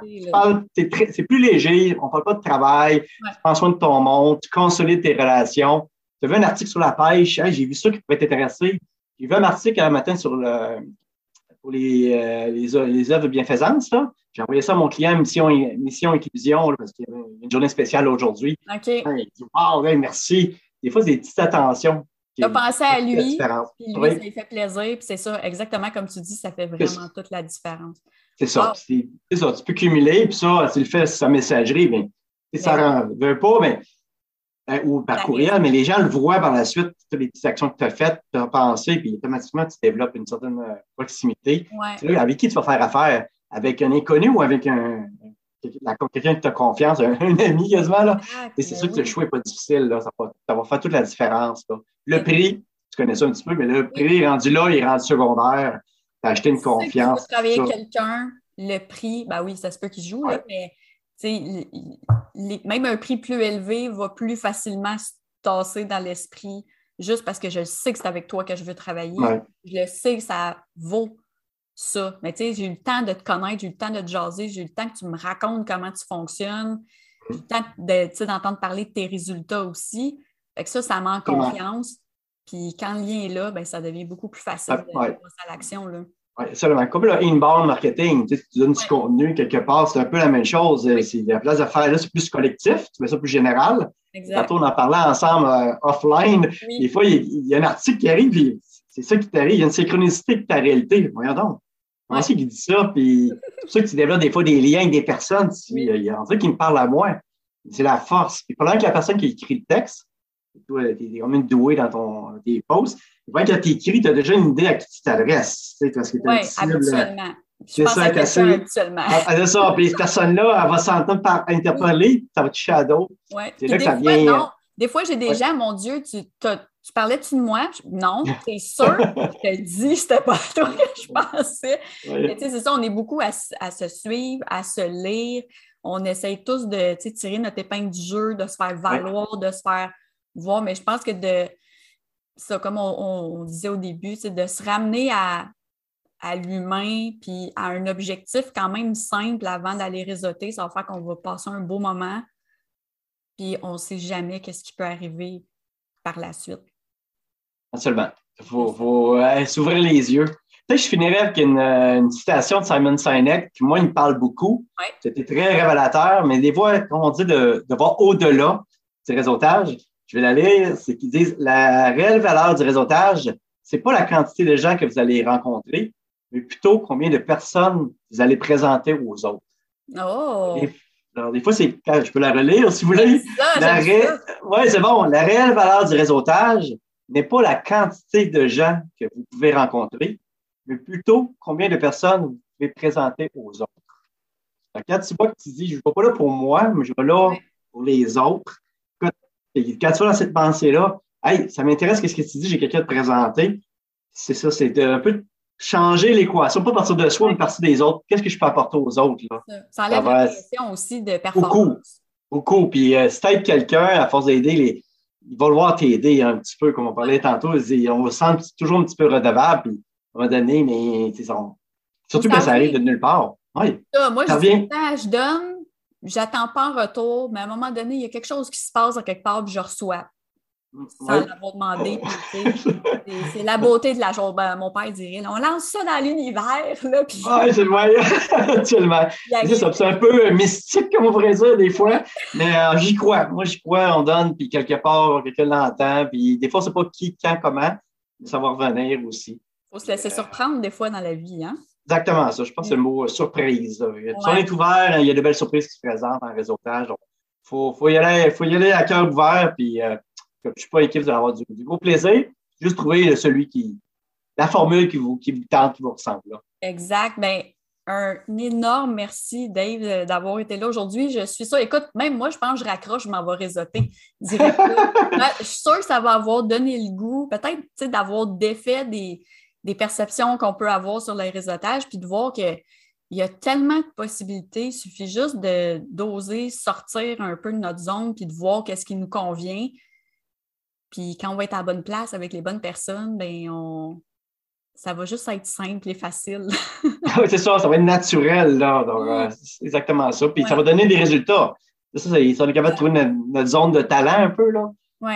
C'est plus léger, on ne parle pas de travail, tu prends soin de ton monde, tu consolides tes relations. Tu as vu un article sur la pêche, j'ai vu ça qui pouvait t'intéresser. J'ai vu un article un matin sur le, pour les, euh, les, les œuvres de bienfaisance. J'ai envoyé ça à mon client, Mission, mission Inclusion, parce qu'il y avait une journée spéciale aujourd'hui. OK. il dit Wow, merci. Des fois, c'est des petites attentions. Tu as pensé à lui, puis lui, ça lui fait plaisir, puis c'est ça, exactement comme tu dis, ça fait vraiment toute la différence. C'est ça. C'est ça. Tu peux cumuler, puis ça, tu le fais sa messagerie, mais ça ne veut pas, mais euh, ou par courriel, mais les gens le voient par la suite, toutes les petites actions que tu as faites, tu as pensé, puis automatiquement, tu développes une certaine euh, proximité. avec qui tu vas faire affaire? Avec un inconnu ou avec un, quelqu'un qui t'a confiance, un, ami quasiment. Là. Et c'est ben sûr que le choix n'est pas difficile. Là. Ça, va, faire toute la différence. Le prix, tu connais ça un petit peu, mais le prix est rendu là, il est rendu secondaire. Tu as acheté une confiance. Si tu travailler avec quelqu'un, le prix, ben oui, ça se peut qu'il joue, là, mais même un prix plus élevé va plus facilement se tasser dans l'esprit juste parce que je sais que c'est avec toi que je veux travailler. Je le sais que ça vaut ça. Mais tu sais, j'ai eu le temps de te connaître, j'ai eu le temps de te jaser, j'ai eu le temps que tu me racontes comment tu fonctionnes, j'ai eu le temps d'entendre parler de tes résultats aussi. Fait que ça, ça manque confiance. Puis quand le lien est là, ben, ça devient beaucoup plus facile de passer à l'action. Oui, seulement. Comme le inbound marketing, tu, sais, tu donnes du contenu quelque part, c'est un peu la même chose. C'est la place de faire là, c'est plus collectif, tu mets ça plus général. Exact. on en parlait ensemble euh, offline. Des fois, il, y a un article qui arrive, puis c'est ça qui t'arrive. Il y a une synchronicité avec ta réalité. Voyons donc. Comment c'est qu'il dit ça? Puis c'est pour ça que tu développes des fois des liens avec des personnes. Il y a un truc qui me parle à moi. C'est la force. Puis pendant que la personne qui écrit le texte, toi, tu es quand même doué dans ton, tes posts, quand tu écrit, tu as déjà une idée à qui tu t'adresses. Oui, habituellement. C'est ça, à ça habituellement. Ah, c'est ça. Puis cette personne-là, elle va s'entendre par interpeller, ça va toucher à d'autres. Oui. C'est là que ça vient. Non. Des fois, j'ai des gens, mon Dieu, tu, tu parlais-tu de moi? Non, t'es sûr? je te dis, c'était pas toi que je pensais. Sais, c'est ça, on est beaucoup à, à, se suivre, à se lire. On essaye tous de tirer notre épingle du jeu, de se faire valoir, de se faire voir. Mais je pense que de ça, comme on, disait au début, c'est de se ramener à, à l'humain puis à un objectif quand même simple avant d'aller réseauter. Ça va faire qu'on va passer un beau moment. Puis on ne sait jamais qu'est-ce qui peut arriver par la suite. Absolument. Il faut, euh, s'ouvrir les yeux. je finirais avec une, citation de Simon Sinek qui, moi, il me parle beaucoup. C'était très révélateur, mais des fois, comme on dit, de, de voir au-delà du réseautage, je vais la lire, c'est qu'ils disent la réelle valeur du réseautage, c'est pas la quantité de gens que vous allez rencontrer, mais plutôt combien de personnes vous allez présenter aux autres. Oh! alors, des fois, c'est, je peux la relire si vous voulez. Oui, c'est bon. La réelle valeur du réseautage n'est pas la quantité de gens que vous pouvez rencontrer, mais plutôt combien de personnes vous pouvez présenter aux autres. quand tu vois que tu dis, je ne vais pas là pour moi, mais je vais là pour les autres, quand, tu vas dans cette pensée-là, hey, ça m'intéresse, qu'est-ce que tu dis, j'ai quelqu'un à te présenter. C'est ça, c'est un peu changer l'équation, pas partir de soi, mais partir des autres. Qu'est-ce que je peux apporter aux autres? Là? Ça enlève la pression aussi de performance. Beaucoup. Beaucoup. Puis euh, si tu quelqu'un, à force d'aider, les, il va voir t'aider un petit peu, comme on parlait tantôt. on se sent toujours un petit peu redevable. Puis, à un moment donné, mais surtout quand ça arrive de nulle part. Oui. moi, je, dis, je donne, j'attends pas un retour, mais à un moment donné, il y a quelque chose qui se passe à quelque part, puis je reçois sans l'avoir demandé. c'est la beauté de la chose. Ben, mon père dirait, on lance ça dans l'univers. Puis... Oui, c'est vrai. C'est un peu mystique, comme on pourrait dire, des fois. Mais euh, j'y crois. Moi, j'y crois. On donne, puis quelque part, quelqu'un l'entend. Puis des fois, c'est pas qui, quand, comment, mais ça va revenir aussi. Il faut se laisser surprendre des fois dans la vie. Hein? Exactement ça. Je pense que c'est le mot euh, surprise. Si on est ouvert, il y a de belles surprises qui se présentent en réseautage. Il faut, faut, y aller, faut y aller à cœur ouvert. Puis, euh, je ne suis pas inquiet, vous allez avoir du, gros plaisir. Juste trouver celui qui, la formule qui vous, qui vous tente, qui vous ressemble. Exact. Bien, un énorme merci, Dave, d'avoir été là aujourd'hui. Je suis sûre, écoute, même moi, je pense que je raccroche, je m'en vais réseauter direct. je suis sûre que ça va avoir donné le goût, peut-être d'avoir défait des, des perceptions qu'on peut avoir sur le réseautage, puis de voir que il y a tellement de possibilités. Il suffit juste d'oser sortir un peu de notre zone puis de voir qu'est-ce qui nous convient. Puis quand on va être à la bonne place avec les bonnes personnes, ben on... ça va juste être simple et facile. Ah oui, c'est ça, ça va être naturel, là. Euh, c'est exactement ça. Puis ça va donner des résultats. Ça, ça, ça est capable de trouver notre, zone de talent un peu, là.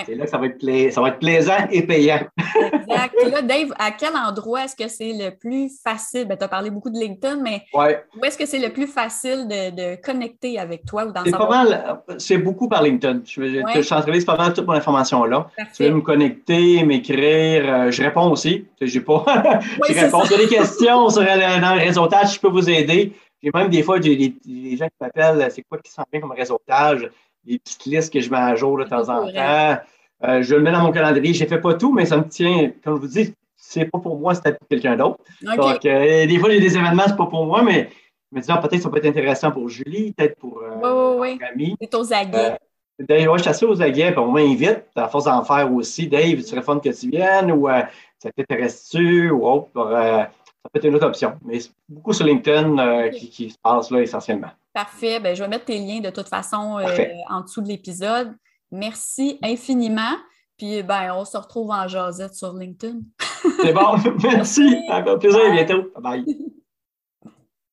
C'est là que ça va, être ça va être plaisant et payant. exact. Et là, Dave, à quel endroit est-ce que c'est le plus facile? Ben, tu as parlé beaucoup de LinkedIn, mais où est-ce que c'est le plus facile de, connecter avec toi ou dans C'est pas mal, c'est beaucoup par LinkedIn. Je, je, centralise pas mal toute mon information là. Tu veux me connecter, m'écrire, euh, je réponds aussi. J'ai pas. je réponds. Des questions sur, euh, dans le réseautage, je peux vous aider. J'ai même des fois, j'ai des, gens qui m'appellent, c'est quoi qui s'en vient comme réseautage? Des petites listes que je mets à jour de temps en temps. Euh, je le mets dans mon calendrier. Je ne fais pas tout, mais ça me tient, comme je vous dis, c'est pas pour moi, c'est pour quelqu'un d'autre. Donc, euh, des fois, il y a des événements, c'est pas pour moi, mais je me dis, ah, peut-être que ça peut être intéressant pour Julie, peut-être pour euh, oui, oui. C'est aux aguets. D'ailleurs, je suis assez aux aguets, puis on m'invite, à force d'en faire aussi. Dave, tu serais fun que tu viennes, ou ça t'intéresse-tu, ou autre. ça peut être une autre option. Mais c'est beaucoup sur LinkedIn qui, qui, se passe là essentiellement. Parfait. Ben, je vais mettre tes liens de toute façon euh, en dessous de l'épisode. Merci infiniment. Puis ben, on se retrouve en jasette sur LinkedIn. C'est bon. Merci. Avec plaisir. À bientôt. Bye bye.